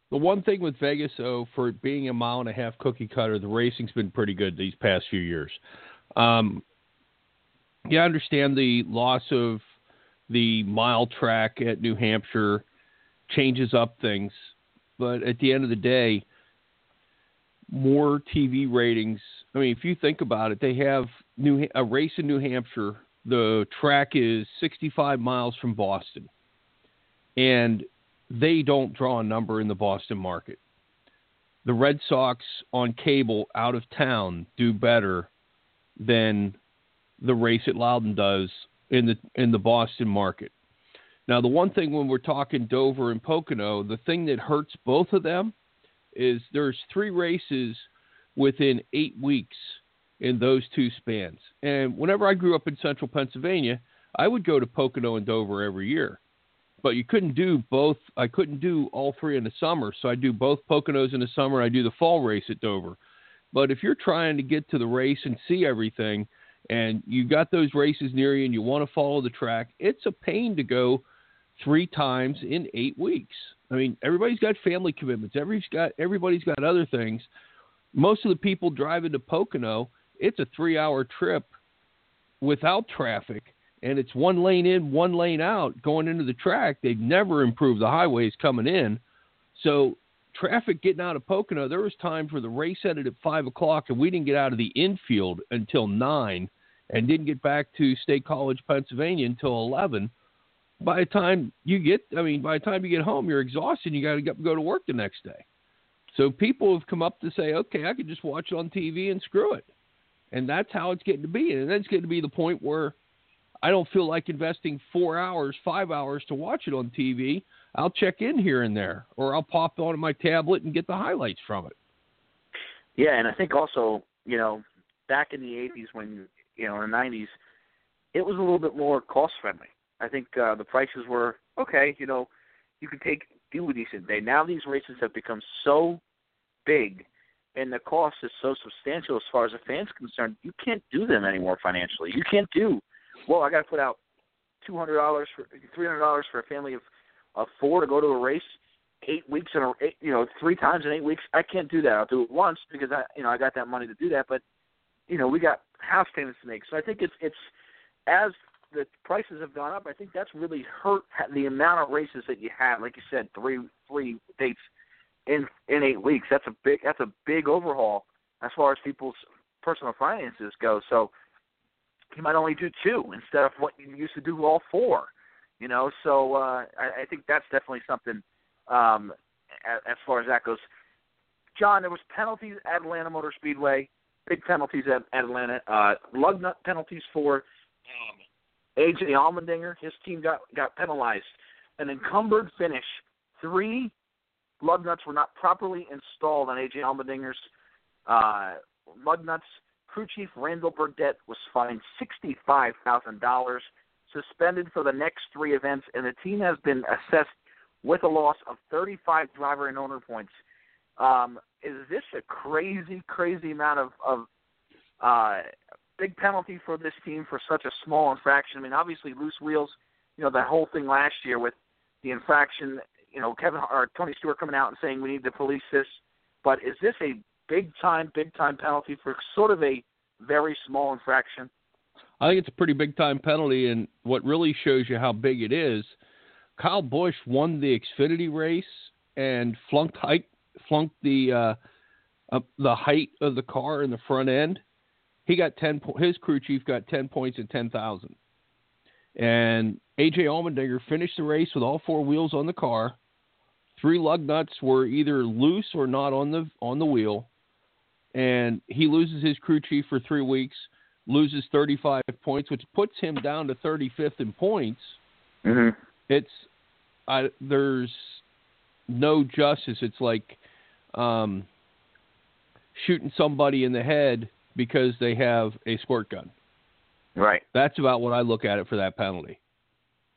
The one thing with Vegas, though, for being a mile and a half cookie cutter, the racing's been pretty good these past few years. Um, yeah, I understand the loss of the mile track at New Hampshire changes up things, but at the end of the day, more TV ratings. I mean, if you think about it, they have New a race in New Hampshire. The track is 65 miles from Boston, and they don't draw a number in the Boston market. The Red Sox on cable out of town do better than the race at Loudon does in the in the Boston market. Now, the one thing when we're talking Dover and Pocono, the thing that hurts both of them is there's three races within eight weeks in those two spans. And whenever I grew up in central Pennsylvania, I would go to Pocono and Dover every year. But you couldn't do both. I couldn't do all three in the summer. So I do both Poconos in the summer. I do the fall race at Dover. But if you're trying to get to the race and see everything, and you got those races near you and you want to follow the track, it's a pain to go three times in eight weeks. I mean, everybody's got family commitments. Everybody's got everybody's got other things. Most of the people driving to Pocono, it's a three-hour trip without traffic, and it's one lane in, one lane out going into the track. They've never improved the highways coming in, so traffic getting out of Pocono. There was times where the race ended at five o'clock, and we didn't get out of the infield until nine, and didn't get back to State College, Pennsylvania until eleven by the time you get, I mean, by the time you get home, you're exhausted. You got to go to work the next day. So people have come up to say, okay, I could just watch it on TV and screw it. And that's how it's getting to be. And then it's getting to be the point where I don't feel like investing four hours, five hours to watch it on TV. I'll check in here and there, or I'll pop on my tablet and get the highlights from it. Yeah, and I think also, you know, back in the '80s when you know in the '90s, it was a little bit more cost friendly. I think uh, the prices were okay. You know, you could take do a decent day. Now these races have become so big, and the cost is so substantial as far as the fans concerned. You can't do them anymore financially. You can't do. Well, I got to put out two hundred dollars for three hundred dollars for a family of of four to go to a race eight weeks in a eight, you know three times in eight weeks. I can't do that. I'll do it once because I you know I got that money to do that. But you know we got house payments to make, so I think it's it's as the prices have gone up. I think that's really hurt the amount of races that you have. Like you said, three three dates in in eight weeks. That's a big that's a big overhaul as far as people's personal finances go. So he might only do two instead of what you used to do all four. You know, so uh, I, I think that's definitely something um, as, as far as that goes. John, there was penalties at Atlanta Motor Speedway, big penalties at, at Atlanta, uh, lug nut penalties for um, AJ Allmendinger. His team got got penalized. An encumbered finish. Three lug nuts were not properly installed on AJ Allmendinger's uh, lug nuts. Crew chief Randall Burnett was fined sixty-five thousand dollars, suspended for the next three events, and the team has been assessed with a loss of thirty-five driver and owner points. Um, is this a crazy, crazy amount of, of uh, big penalty for this team for such a small infraction? I mean, obviously loose wheels. You know, that whole thing last year with the infraction. You know, Kevin or Tony Stewart coming out and saying we need to police this. But is this a big time, big time penalty for sort of a very small infraction? I think it's a pretty big time penalty, and what really shows you how big it is, Kyle Busch won the Xfinity race and flunked height, flunked the uh, uh, the height of the car in the front end. He got ten. Po- his crew chief got ten points and ten thousand. And AJ Allmendinger finished the race with all four wheels on the car. Three lug nuts were either loose or not on the on the wheel, and he loses his crew chief for three weeks. Loses 35 points, which puts him down to 35th in points. Mm-hmm. It's I, there's no justice. It's like um, shooting somebody in the head because they have a squirt gun. Right. That's about what I look at it for that penalty.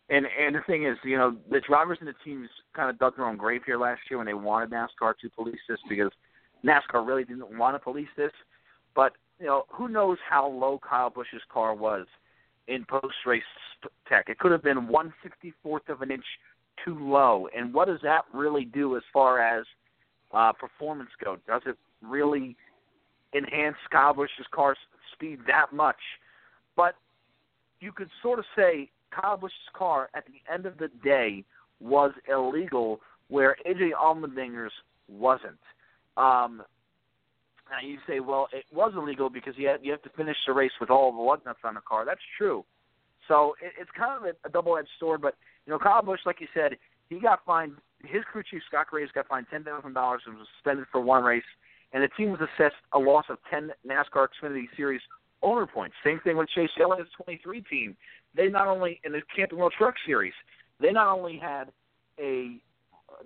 And and the thing is, you know, the drivers and the teams kind of dug their own grave here last year when they wanted NASCAR to police this because NASCAR really didn't want to police this. But you know, who knows how low Kyle Busch's car was in post race tech? It could have been one sixty fourth of an inch too low. And what does that really do as far as uh, performance go? Does it really enhance Kyle Busch's car's speed that much? But you could sort of say Kyle Busch's car at the end of the day was illegal, where AJ Allmendinger's wasn't. Um, now you say, well, it was illegal because you had, you have to finish the race with all the lug nuts on the car. That's true. So it, it's kind of a, a double-edged sword. But you know, Kyle Busch, like you said, he got fined. His crew chief Scott Graves got fined ten thousand dollars and was suspended for one race, and the team was assessed a loss of ten NASCAR Xfinity Series owner points. Same thing with Chase Elliott's 23 team. They not only in the Camping World Truck Series, they not only had a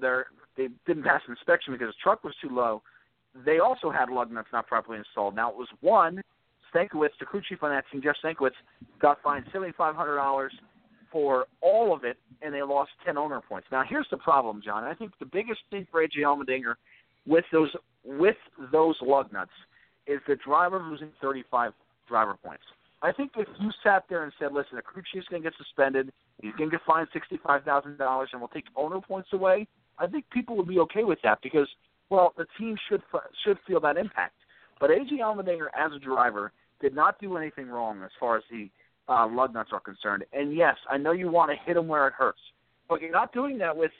their they didn't pass an inspection because the truck was too low. They also had lug nuts not properly installed. Now it was one Stankiewicz, the crew chief on that team, Jeff Stankiewicz, got fined seventy five hundred dollars for all of it, and they lost ten owner points. Now here's the problem, John. I think the biggest thing for AJ Allmendinger with those with those lug nuts is the driver losing thirty five driver points. I think if you sat there and said, "Listen, the crew chief's going to get suspended, he's going to get fined sixty-five thousand dollars, and we'll take owner points away," I think people would be okay with that because, well, the team should should feel that impact. But AJ Allmendinger, as a driver, did not do anything wrong as far as the uh, lug nuts are concerned. And yes, I know you want to hit him where it hurts, but you're not doing that with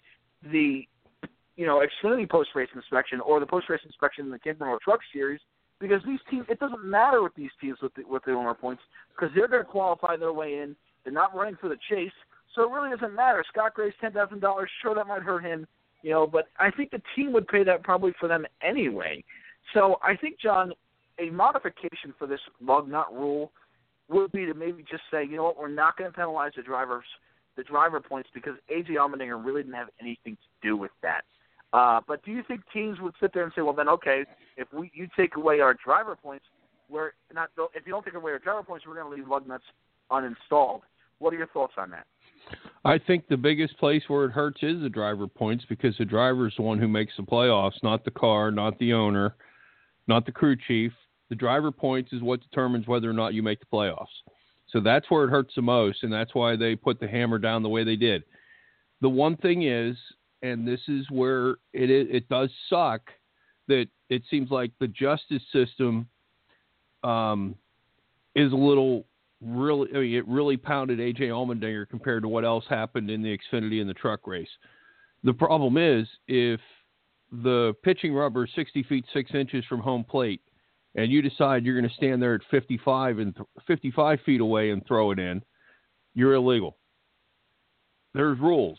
the, you know, Xfinity post race inspection or the post race inspection in the World Truck Series because these teams, it doesn't matter with these teams with the, with the owner points because they're going to qualify their way in. They're not running for the chase, so it really doesn't matter. Scott Graves, ten thousand dollars, sure that might hurt him, you know, but I think the team would pay that probably for them anyway. So I think John, a modification for this lug nut rule would be to maybe just say, you know what, we're not going to penalize the drivers, the driver points because AJ Allmendinger really didn't have anything to do with that. Uh, but do you think teams would sit there and say, well, then okay, if we you take away our driver points, we're not. If you don't take away our driver points, we're going to leave lug nuts uninstalled. What are your thoughts on that? I think the biggest place where it hurts is the driver points because the driver is the one who makes the playoffs, not the car, not the owner, not the crew chief. The driver points is what determines whether or not you make the playoffs. So that's where it hurts the most, and that's why they put the hammer down the way they did. The one thing is, and this is where it it does suck that it seems like the justice system um, is a little really. I mean, it really pounded AJ Allmendinger compared to what else happened in the Xfinity and the truck race. The problem is if the pitching rubber is 60 feet 6 inches from home plate and you decide you're going to stand there at 55 and th- 55 feet away and throw it in, you're illegal. There's rules.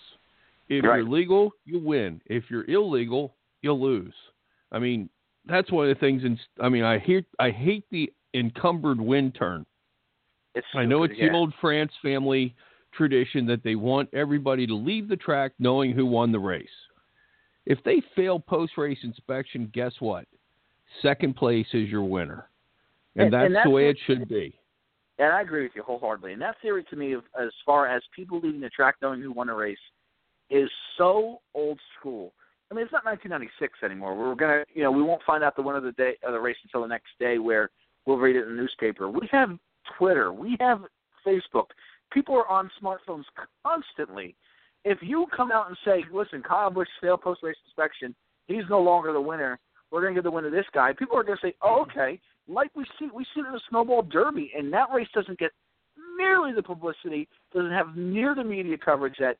If Right. you're legal, you win. If you're illegal, you'll lose. I mean, that's one of the things. In, I mean, I hear I hate the encumbered wind turn. It's I know it's stupid, the old France family tradition that they want everybody to leave the track knowing who won the race. If they fail post race inspection, guess what? Second place is your winner. And, And- that's, and that's the way it should be. And I agree with you wholeheartedly. And that theory to me, as far as people leaving the track knowing who won a race, is so old school. I mean, it's not 1996 anymore. We're gonna, you know, we won't find out the winner of the day of the race until the next day, where we'll read it in the newspaper. We have Twitter, we have Facebook. People are on smartphones constantly. If you come out and say, "Listen, Kyle Busch failed post race inspection. He's no longer the winner. We're going to give the win to this guy," people are going to say, "Oh, mm-hmm. okay." Like we see, we see it in the snowball derby, and that race doesn't get nearly the publicity, doesn't have near the media coverage that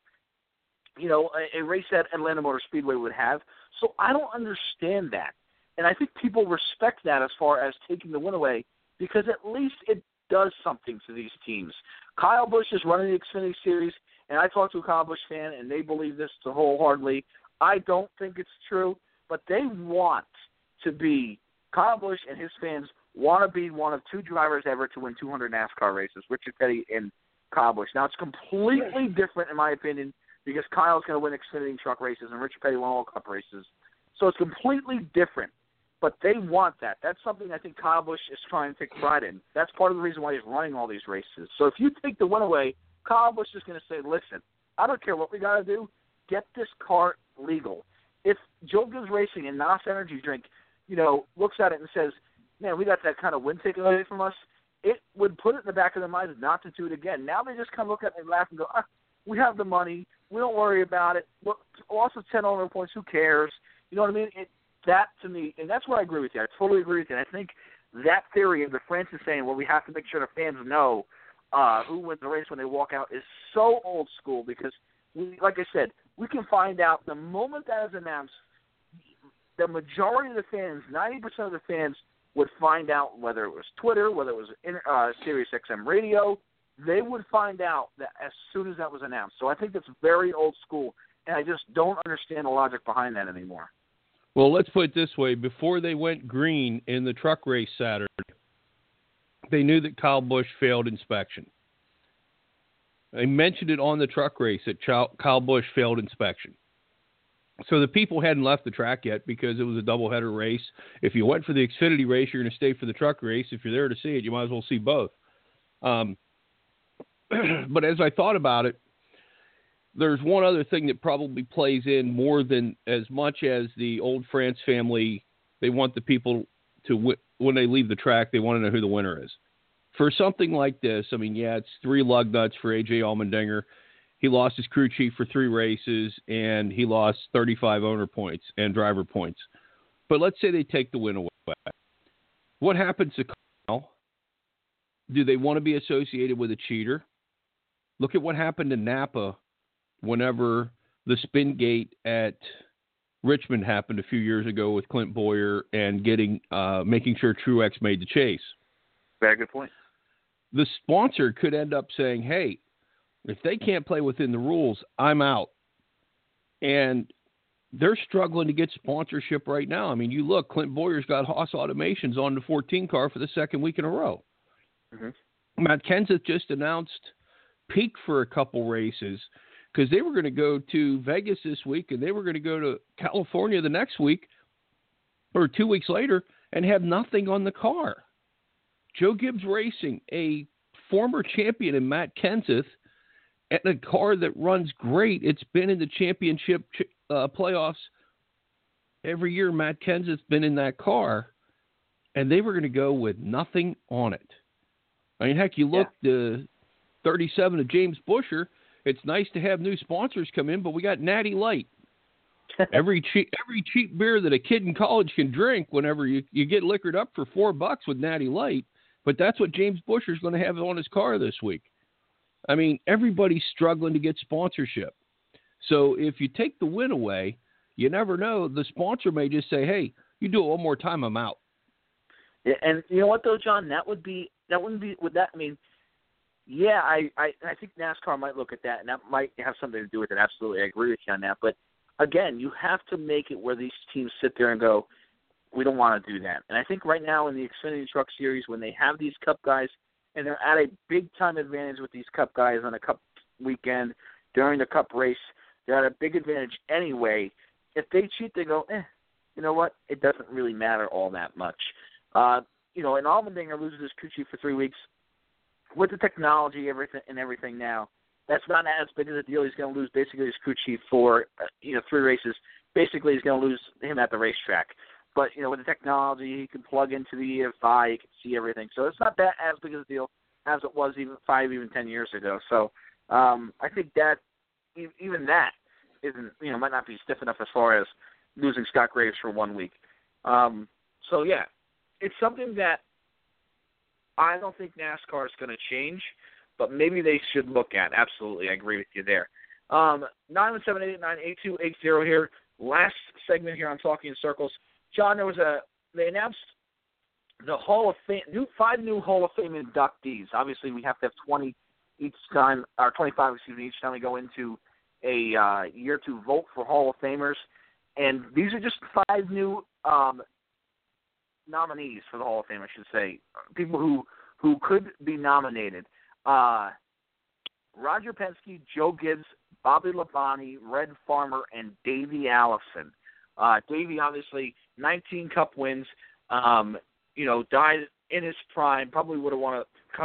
you know a, a race at Atlanta Motor Speedway would have. So I don't understand that, and I think people respect that as far as taking the win away because at least it does something to these teams. Kyle Busch is running the Xfinity Series, and I talked to a Kyle Busch fan, and they believe this wholeheartedly. I don't think it's true, but they want to be Kyle Busch and his fans want to be one of two drivers ever to win 200 NASCAR races, Richard Petty and Kyle Busch. Now it's completely different, in my opinion, because Kyle's going to win Xfinity truck races and Richard Petty won all Cup races. So it's completely different. But they want that. That's something I think Kyle Busch is trying to take pride in. That's part of the reason why he's running all these races. So if you take the win away, Kyle Busch is going to say, "Listen, I don't care what we got to do. Get this car legal." If Joe Gibbs Racing and NOS Energy Drink, you know, looks at it and says, "Man, we got that kind of win taken away from us," it would put it in the back of their minds not to do it again. Now they just of look at it and laugh and go, ah, "We have the money. We don't worry about it. Look, loss of ten owner points. Who cares?" You know what I mean? It, that to me, and that's where I agree with you. I totally agree with you. And I think that theory of the Frances saying, "Well, we have to make sure the fans know uh, who wins the race when they walk out," is so old school because, we, like I said, we can find out the moment that is announced. The majority of the fans, ninety percent of the fans, would find out whether it was Twitter, whether it was uh, Sirius XM radio. They would find out that as soon as that was announced. So I think that's very old school, and I just don't understand the logic behind that anymore. Well, let's put it this way: before they went green in the truck race Saturday, they knew that Kyle Busch failed inspection. They mentioned it on the truck race that Kyle Busch failed inspection. So the people hadn't left the track yet because it was a doubleheader race. If you went for the Xfinity race, you're going to stay for the truck race. If you're there to see it, you might as well see both. Um, but as I thought about it, there's one other thing that probably plays in more than as much as the old France family. They want the people to wi- when they leave the track, they want to know who the winner is. For something like this, I mean, yeah, it's three lug nuts for AJ Allmendinger. He lost his crew chief for three races, and he lost 35 owner points and driver points. But let's say they take the win away. What happens to Kyle? Do they want to be associated with a cheater? Look at what happened to Napa whenever the spin gate at Richmond happened a few years ago with Clint Bowyer and getting uh, making sure Truex made the chase. Very good point. The sponsor could end up saying, "Hey, if they can't play within the rules, I'm out." And they're struggling to get sponsorship right now. I mean, you look, Clint Bowyer's got Haas Automations on the 14 car for the second week in a row. Mhm. Matt Kenseth just announced Peak for a couple races because they were going to go to Vegas this week and they were going to go to California the next week or two weeks later and have nothing on the car. Joe Gibbs Racing, a former champion in Matt Kenseth, and a car that runs great. It's been in the championship uh, playoffs every year. Matt Kenseth's been in that car, and they were going to go with nothing on it. I mean, heck, you look the 37 of James Buescher. It's nice to have new sponsors come in, but we got Natty Light. every cheap every cheap beer that a kid in college can drink whenever you, you get liquored up for four bucks with Natty Light. But that's what James Buescher's going to have on his car this week. I mean, everybody's struggling to get sponsorship. So if you take the win away, you never know. The sponsor may just say, "Hey, you do it one more time, I'm out." Yeah, and you know what though, John? That would be that wouldn't be would that I mean yeah, I, I I think NASCAR might look at that and that might have something to do with it. Absolutely. I agree with you on that. But again, you have to make it where these teams sit there and go, We don't want to do that. And I think right now in the Xfinity Truck Series when they have these cup guys and they're at a big time advantage with these cup guys on a cup weekend during the cup race, they're at a big advantage anyway. If they cheat they go, Eh, you know what? It doesn't really matter all that much. Uh, you know, and Allmendinger loses his crew chief for three weeks. With the technology, everything and everything now, that's not as big of a deal. He's going to lose basically his crew chief for uh, you know three races. Basically, he's going to lose him at the racetrack. But you know, with the technology, he can plug into the EFI, he can see everything. So it's not that as big of a deal as it was even five, even ten years ago. So um, I think that even that isn't you know might not be stiff enough as far as losing Scott Graves for one week. Um, so yeah, it's something that I don't think NASCAR is going to change, but maybe they should look at. Absolutely, I agree with you there. Um, nine one seven eight nine eight two eight zero here. Last segment here on Talking in Circles. John, there was a they announced the Hall of Fame new five new Hall of Fame inductees. Obviously, we have to have twenty each time, or twenty five excuse me, each time we go into a uh, year to vote for Hall of Famers. And these are just five new um, nominees for the Hall of Fame, I should say, people who who could be nominated. Uh, Roger Penske, Joe Gibbs, Bobby Labonte, Red Farmer, and Davey Allison. Uh, Davey, obviously, 19 Cup wins. Um, you know, died in his prime. Probably would have won a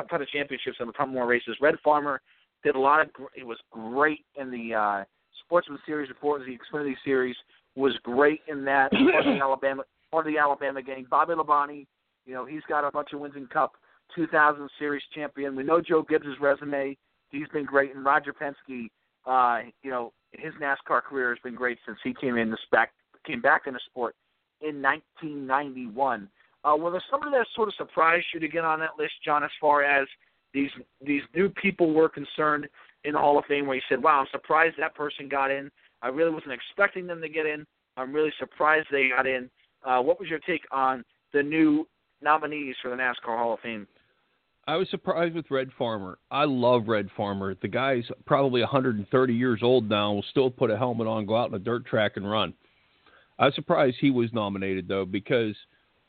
ton of championships and a ton more races. Red Farmer did a lot of. It was great in the uh, Sportsman Series before the Xfinity Series. Was great in that part of the Alabama part of the Alabama gang. Bobby Labonte, you know, he's got a bunch of wins in Cup, 2000 Series champion. We know Joe Gibbs' resume; he's been great. And Roger Penske, uh, you know, his NASCAR career has been great since he came in the spec came back in the sport in 1991. Uh, well, there's somebody that sort of surprised you to get on that list, John, as far as these these new people were concerned in the Hall of Fame, where you said, "Wow, I'm surprised that person got in. I really wasn't expecting them to get in. I'm really surprised they got in." Uh, what was your take on the new nominees for the NASCAR Hall of Fame? I was surprised with Red Farmer. I love Red Farmer. The guy's probably 130 years old now. Will still put a helmet on, go out on a dirt track, and run. I was surprised he was nominated though, because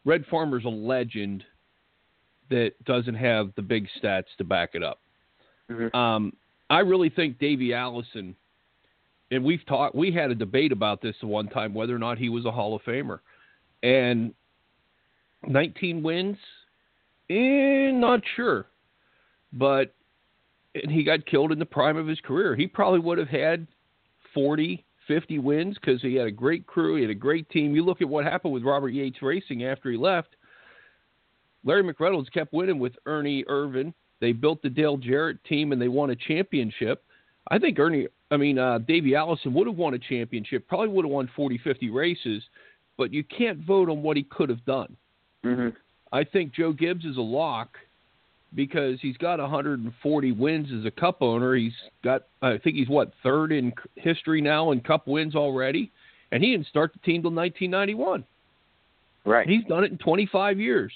Red Farmer's a legend that doesn't have the big stats to back it up. Mhm. Um, I really think Davey Allison, and we've talked, we had a debate about this one time whether or not he was a Hall of Famer, and 19 wins, eh, not sure, but and he got killed in the prime of his career. He probably would have had 40, 50 wins because he had a great crew, he had a great team. You look at what happened with Robert Yates Racing after he left. Larry McReynolds kept winning with Ernie Irvan. They built the Dale Jarrett team and they won a championship. I think Ernie, I mean, uh, Davey Allison would have won a championship, probably would have won 40, 50 races, but you can't vote on what he could have done. Mm-hmm. I think Joe Gibbs is a lock because he's got 140 wins as a cup owner. He's got, I think he's what, third in history now in cup wins already. And he didn't start the team till 1991. Right. He's done it in 25 years.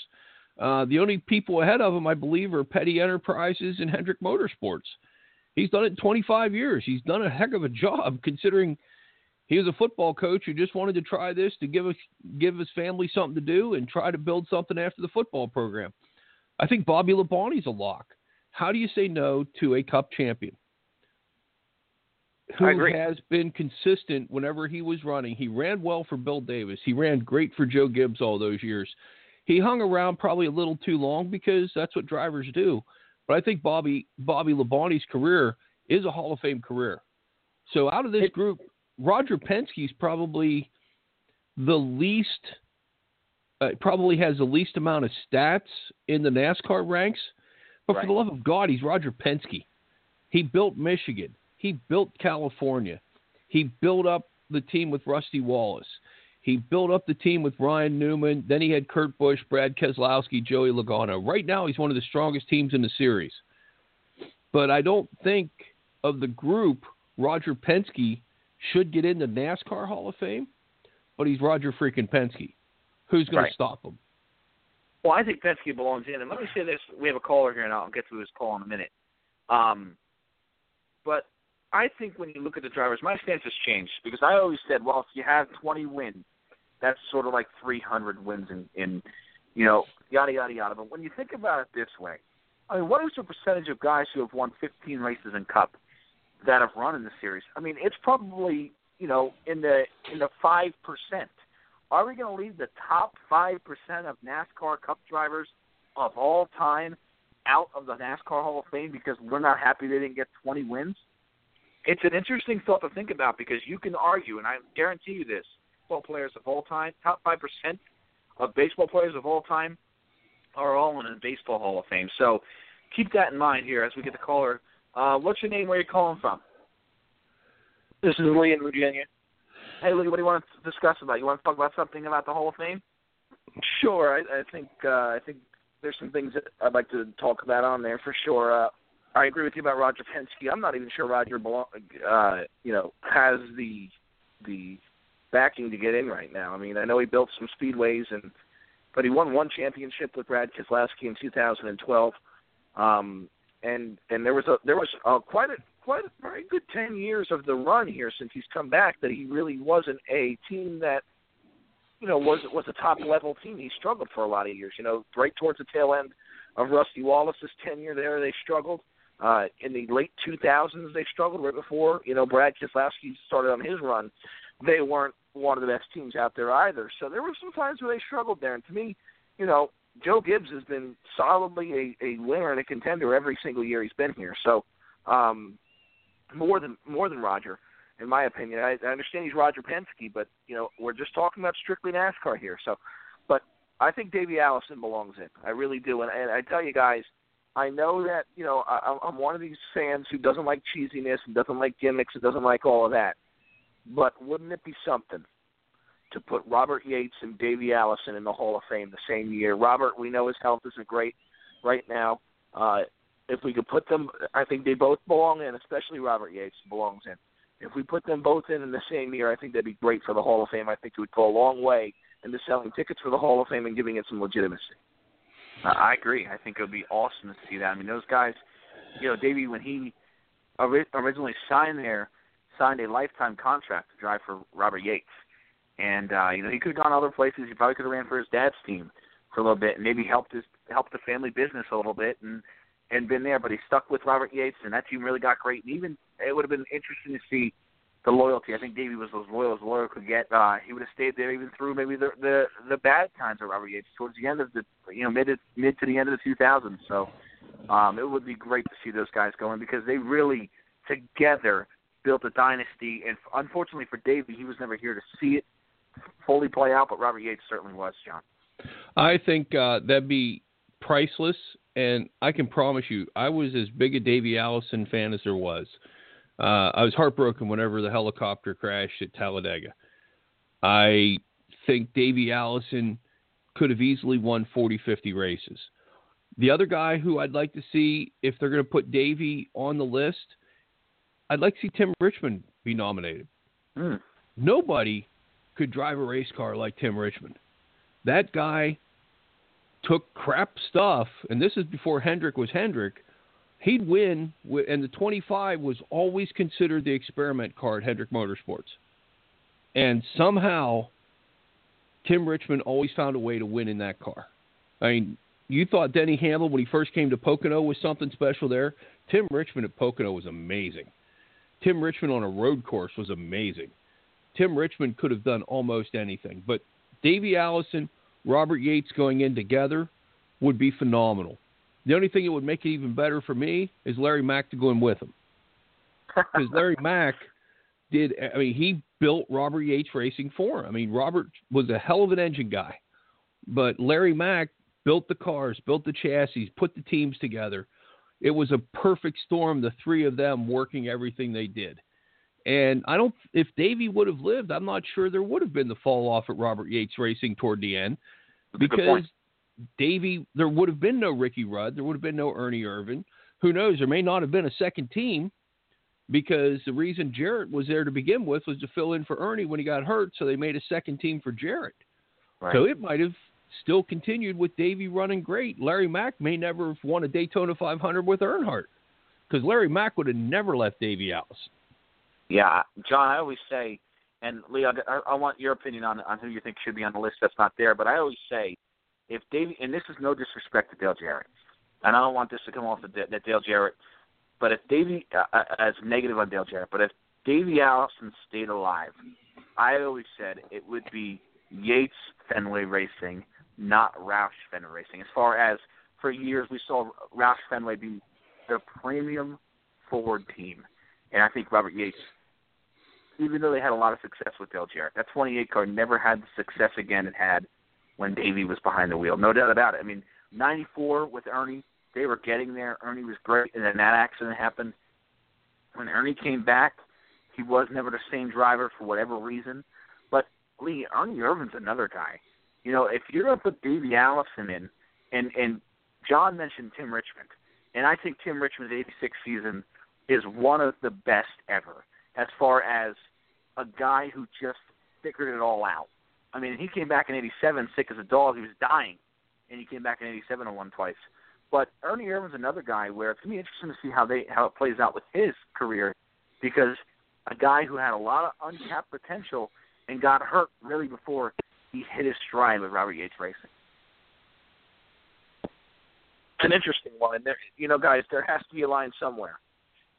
Uh, the only people ahead of him, I believe, are Petty Enterprises and Hendrick Motorsports. He's done it in 25 years. He's done a heck of a job considering he was a football coach who just wanted to try this to give us give his family something to do and try to build something after the football program. I think Bobby Labonte's a lock. How do you say no to a Cup champion who I agree. has been consistent whenever he was running? He ran well for Bill Davis. He ran great for Joe Gibbs all those years. He hung around probably a little too long because that's what drivers do. But I think Bobby Bobby Labonte's career is a Hall of Fame career. So out of this It- group, Roger Penske's probably the least, uh, probably has the least amount of stats in the NASCAR ranks. But for the love of God, he's Roger Penske. He built Michigan. He built California. He built up the team with Rusty Wallace. He built up the team with Ryan Newman. Then he had Kurt Busch, Brad Keselowski, Joey Logano. Right now, he's one of the strongest teams in the series. But I don't think of the group, Roger Penske should get into NASCAR Hall of Fame, but he's Roger freaking Penske. Who's going Right. to stop him? Well, I think Penske belongs in. And let me say this: we have a caller here, and I'll get to his call in a minute. Um, but I think when you look at the drivers, my stance has changed because I always said, well, if you have 20 wins, that's sort of like 300 wins in, in you know, yada yada yada. But when you think about it this way, I mean, what is the percentage of guys who have won 15 races in Cup that have run in the series? I mean, it's probably you know in the in the five percent. Are we going to leave the top five percent of NASCAR Cup drivers of all time out of the NASCAR Hall of Fame because we're not happy they didn't get 20 wins? It's an interesting thought to think about because you can argue, and I guarantee you this: baseball players of all time, top five percent of baseball players of all time, are all in the Baseball Hall of Fame. So keep that in mind here as we get the caller. Uh, what's your name? Where are you calling from? This is Lee in Virginia. Hey, Lee, what do you want to discuss about? You want to talk about something about the Hall of Fame? Sure. I, I think uh, I think there's some things that I'd like to talk about on there for sure. Uh, I agree with you about Roger Penske. I'm not even sure Roger, belong, uh, you know, has the the backing to get in right now. I mean, I know he built some speedways, and but he won one championship with Brad Keselowski in 2012, um, and and there was a there was a, quite a quite a very good 10 years of the run here since he's come back that he really wasn't a team that you know was was a top level team. He struggled for a lot of years. You know, right towards the tail end of Rusty Wallace's tenure there, they struggled. Uh, in the late 2000s, they struggled right before you know Brad Keselowski started on his run. They weren't one of the best teams out there either. So there were some times where they struggled there. And to me, you know, Joe Gibbs has been solidly a, a winner and a contender every single year he's been here. So um, more than more than Roger, in my opinion. I, I understand he's Roger Penske, but you know we're just talking about strictly NASCAR here. So, but I think Davey Allison belongs in. I really do, and, and I tell you guys, I know that you know I, I'm one of these fans who doesn't like cheesiness and doesn't like gimmicks and doesn't like all of that. But wouldn't it be something to put Robert Yates and Davey Allison in the Hall of Fame the same year? Robert, we know his health isn't great right now. Uh, if we could put them, I think they both belong in, especially Robert Yates belongs in. If we put them both in in the same year, I think that'd be great for the Hall of Fame. I think it would go a long way into selling tickets for the Hall of Fame and giving it some legitimacy. I agree. I think it would be awesome to see that. I mean, those guys, you know, Davey, when he ori- originally signed there, signed a lifetime contract to drive for Robert Yates. And uh, you know, he could have gone other places. He probably could have ran for his dad's team for a little bit and maybe helped his helped the family business a little bit and and been there, but he stuck with Robert Yates and that team really got great. And even it would have been interesting to see the loyalty. I think Davey was as loyal as lawyer could get. Uh, he would have stayed there even through maybe the the the bad times of Robert Yates towards the end of the you know mid mid to the end of the 2000s. So um, it would be great to see those guys going because they really together built a dynasty. And unfortunately for Davey, he was never here to see it fully play out, but Robert Yates certainly was. John. I think uh, that'd be priceless, and I can promise you, I was as big a Davey Allison fan as there was. Uh, I was heartbroken whenever the helicopter crashed at Talladega. I think Davey Allison could have easily won 40, 50 races. The other guy who I'd like to see, if they're going to put Davey on the list, I'd like to see Tim Richmond be nominated. Mm. Nobody could drive a race car like Tim Richmond. That guy took crap stuff, and this is before Hendrick was Hendrick. He'd win, and the 25 was always considered the experiment car at Hendrick Motorsports. And somehow, Tim Richmond always found a way to win in that car. I mean, you thought Denny Hamlin, when he first came to Pocono, was something special there. Tim Richmond at Pocono was amazing. Tim Richmond on a road course was amazing. Tim Richmond could have done almost anything. But Davey Allison, Robert Yates going in together would be phenomenal. The only thing that would make it even better for me is Larry Mack to go in with him. Because Larry Mack did, I mean, he built Robert Yates Racing for him. I mean, Robert was a hell of an engine guy. But Larry Mack built the cars, built the chassis, put the teams together. It was a perfect storm, the three of them working everything they did. And I don't, if Davey would have lived, I'm not sure there would have been the fall off at Robert Yates Racing toward the end because Davey, there would have been no Ricky Rudd, there would have been no Ernie Irvan. Who knows? There may not have been a second team because the reason Jarrett was there to begin with was to fill in for Ernie when he got hurt, so they made a second team for Jarrett. Right. So it might have still continued with Davey running great. Larry Mack may never have won a Daytona 500 with Earnhardt because Larry Mack would have never left Davey Allison. Yeah, John, I always say, and Leo, I, I want your opinion on on who you think should be on the list that's not there. But I always say, if Davey, and this is no disrespect to Dale Jarrett, and I don't want this to come off that, that Dale Jarrett, but if Davey, uh, uh, as negative on Dale Jarrett, but if Davey Allison stayed alive, I always said it would be Yates Fenway Racing, not Roush Fenway Racing. As far as for years we saw Roush Fenway be the premium Ford team, and I think Robert Yates, even though they had a lot of success with Jarrett, that 28 car never had the success again it had when Davey was behind the wheel. No doubt about it. I mean, 94 with Ernie, they were getting there. Ernie was great, and then that accident happened. When Ernie came back, he was never the same driver for whatever reason. But Lee, Ernie Irvan's another guy. You know, if you're to put Davey Allison in, and and John mentioned Tim Richmond, and I think Tim Richmond's '86 season is one of the best ever, as far as a guy who just figured it all out. I mean, he came back in '87 sick as a dog; he was dying, and he came back in '87 and won twice. But Ernie Irvan's another guy where it's gonna be interesting to see how they how it plays out with his career, because a guy who had a lot of untapped potential and got hurt really before he hit his stride with Robert Yates Racing. It's an interesting one, and there, you know, guys, there has to be a line somewhere.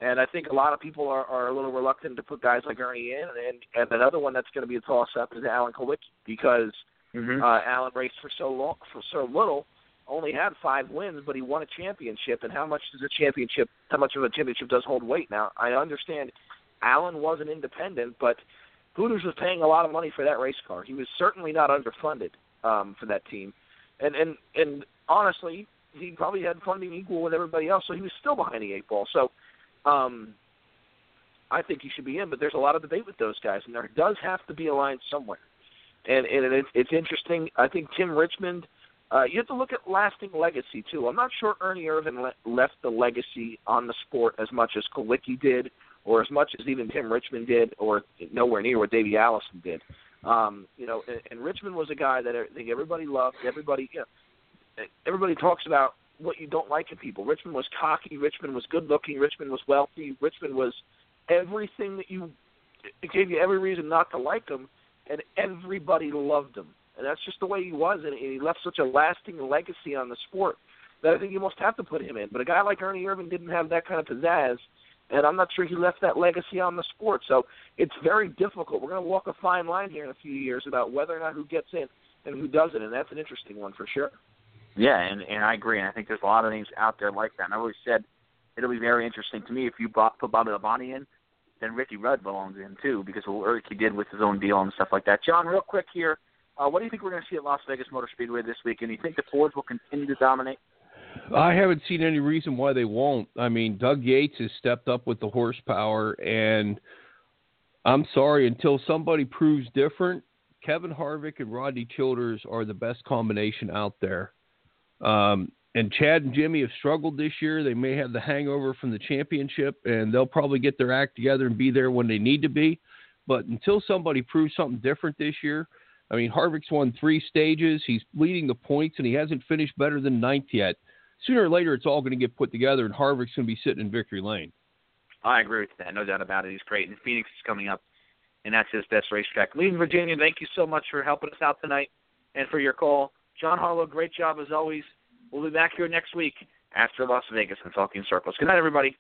And I think a lot of people are, are a little reluctant to put guys like Ernie in, and and another one that's going to be a toss up is Alan Kulwicki because Mm-hmm. uh, Alan raced for so long, for so little, only had five wins, but he won a championship. And how much does a championship? How much of a championship does hold weight? Now I understand Alan was an independent, but Hooters was paying a lot of money for that race car. He was certainly not underfunded um, for that team, and and and honestly, he probably had funding equal with everybody else, so he was still behind the eight ball. So. Um, I think he should be in, but there's a lot of debate with those guys, and there does have to be a line somewhere. And and it's, it's interesting. I think Tim Richmond. Uh, you have to look at lasting legacy too. I'm not sure Ernie Irvan le- left the legacy on the sport as much as Kulwicki did, or as much as even Tim Richmond did, or nowhere near what Davey Allison did. Um, you know, and, and Richmond was a guy that I think everybody loved. Everybody, you know, everybody talks about what you don't like in people. Richmond was cocky. Richmond was good looking. Richmond was wealthy. Richmond was everything that you. It gave you every reason not to like him, and everybody loved him. And that's just the way he was, and he left such a lasting legacy on the sport that I think you must have to put him in. But a guy like Ernie Irvan didn't have that kind of pizzazz, and I'm not sure he left that legacy on the sport. So it's very difficult. We're going to walk a fine line here in a few years about whether or not who gets in and who doesn't, and that's an interesting one for sure. Yeah, and and I agree. And I think there's a lot of names out there like that. And I always said it'll be very interesting to me if you bought, put Bobby Labonte in, then Ricky Rudd belongs in too because of what Ricky did with his own deal and stuff like that. John, real quick here, uh, what do you think we're going to see at Las Vegas Motor Speedway this week? And you think the Fords will continue to dominate? I haven't seen any reason why they won't. I mean, Doug Yates has stepped up with the horsepower, and I'm sorry, until somebody proves different, Kevin Harvick and Rodney Childers are the best combination out there. Um, and Chad and Jimmie have struggled this year. They may have the hangover from the championship, and they'll probably get their act together and be there when they need to be. But until somebody proves something different this year, I mean, Harvick's won three stages. He's leading the points, and he hasn't finished better than ninth yet. Sooner or later, it's all going to get put together, and Harvick's going to be sitting in victory lane. I agree with that, no doubt about it. He's great, and Phoenix is coming up, and that's his best racetrack. Lee in Virginia, thank you so much for helping us out tonight and for your call. John Harlow, great job as always. We'll be back here next week after Las Vegas and Talking Circles. Good night, everybody.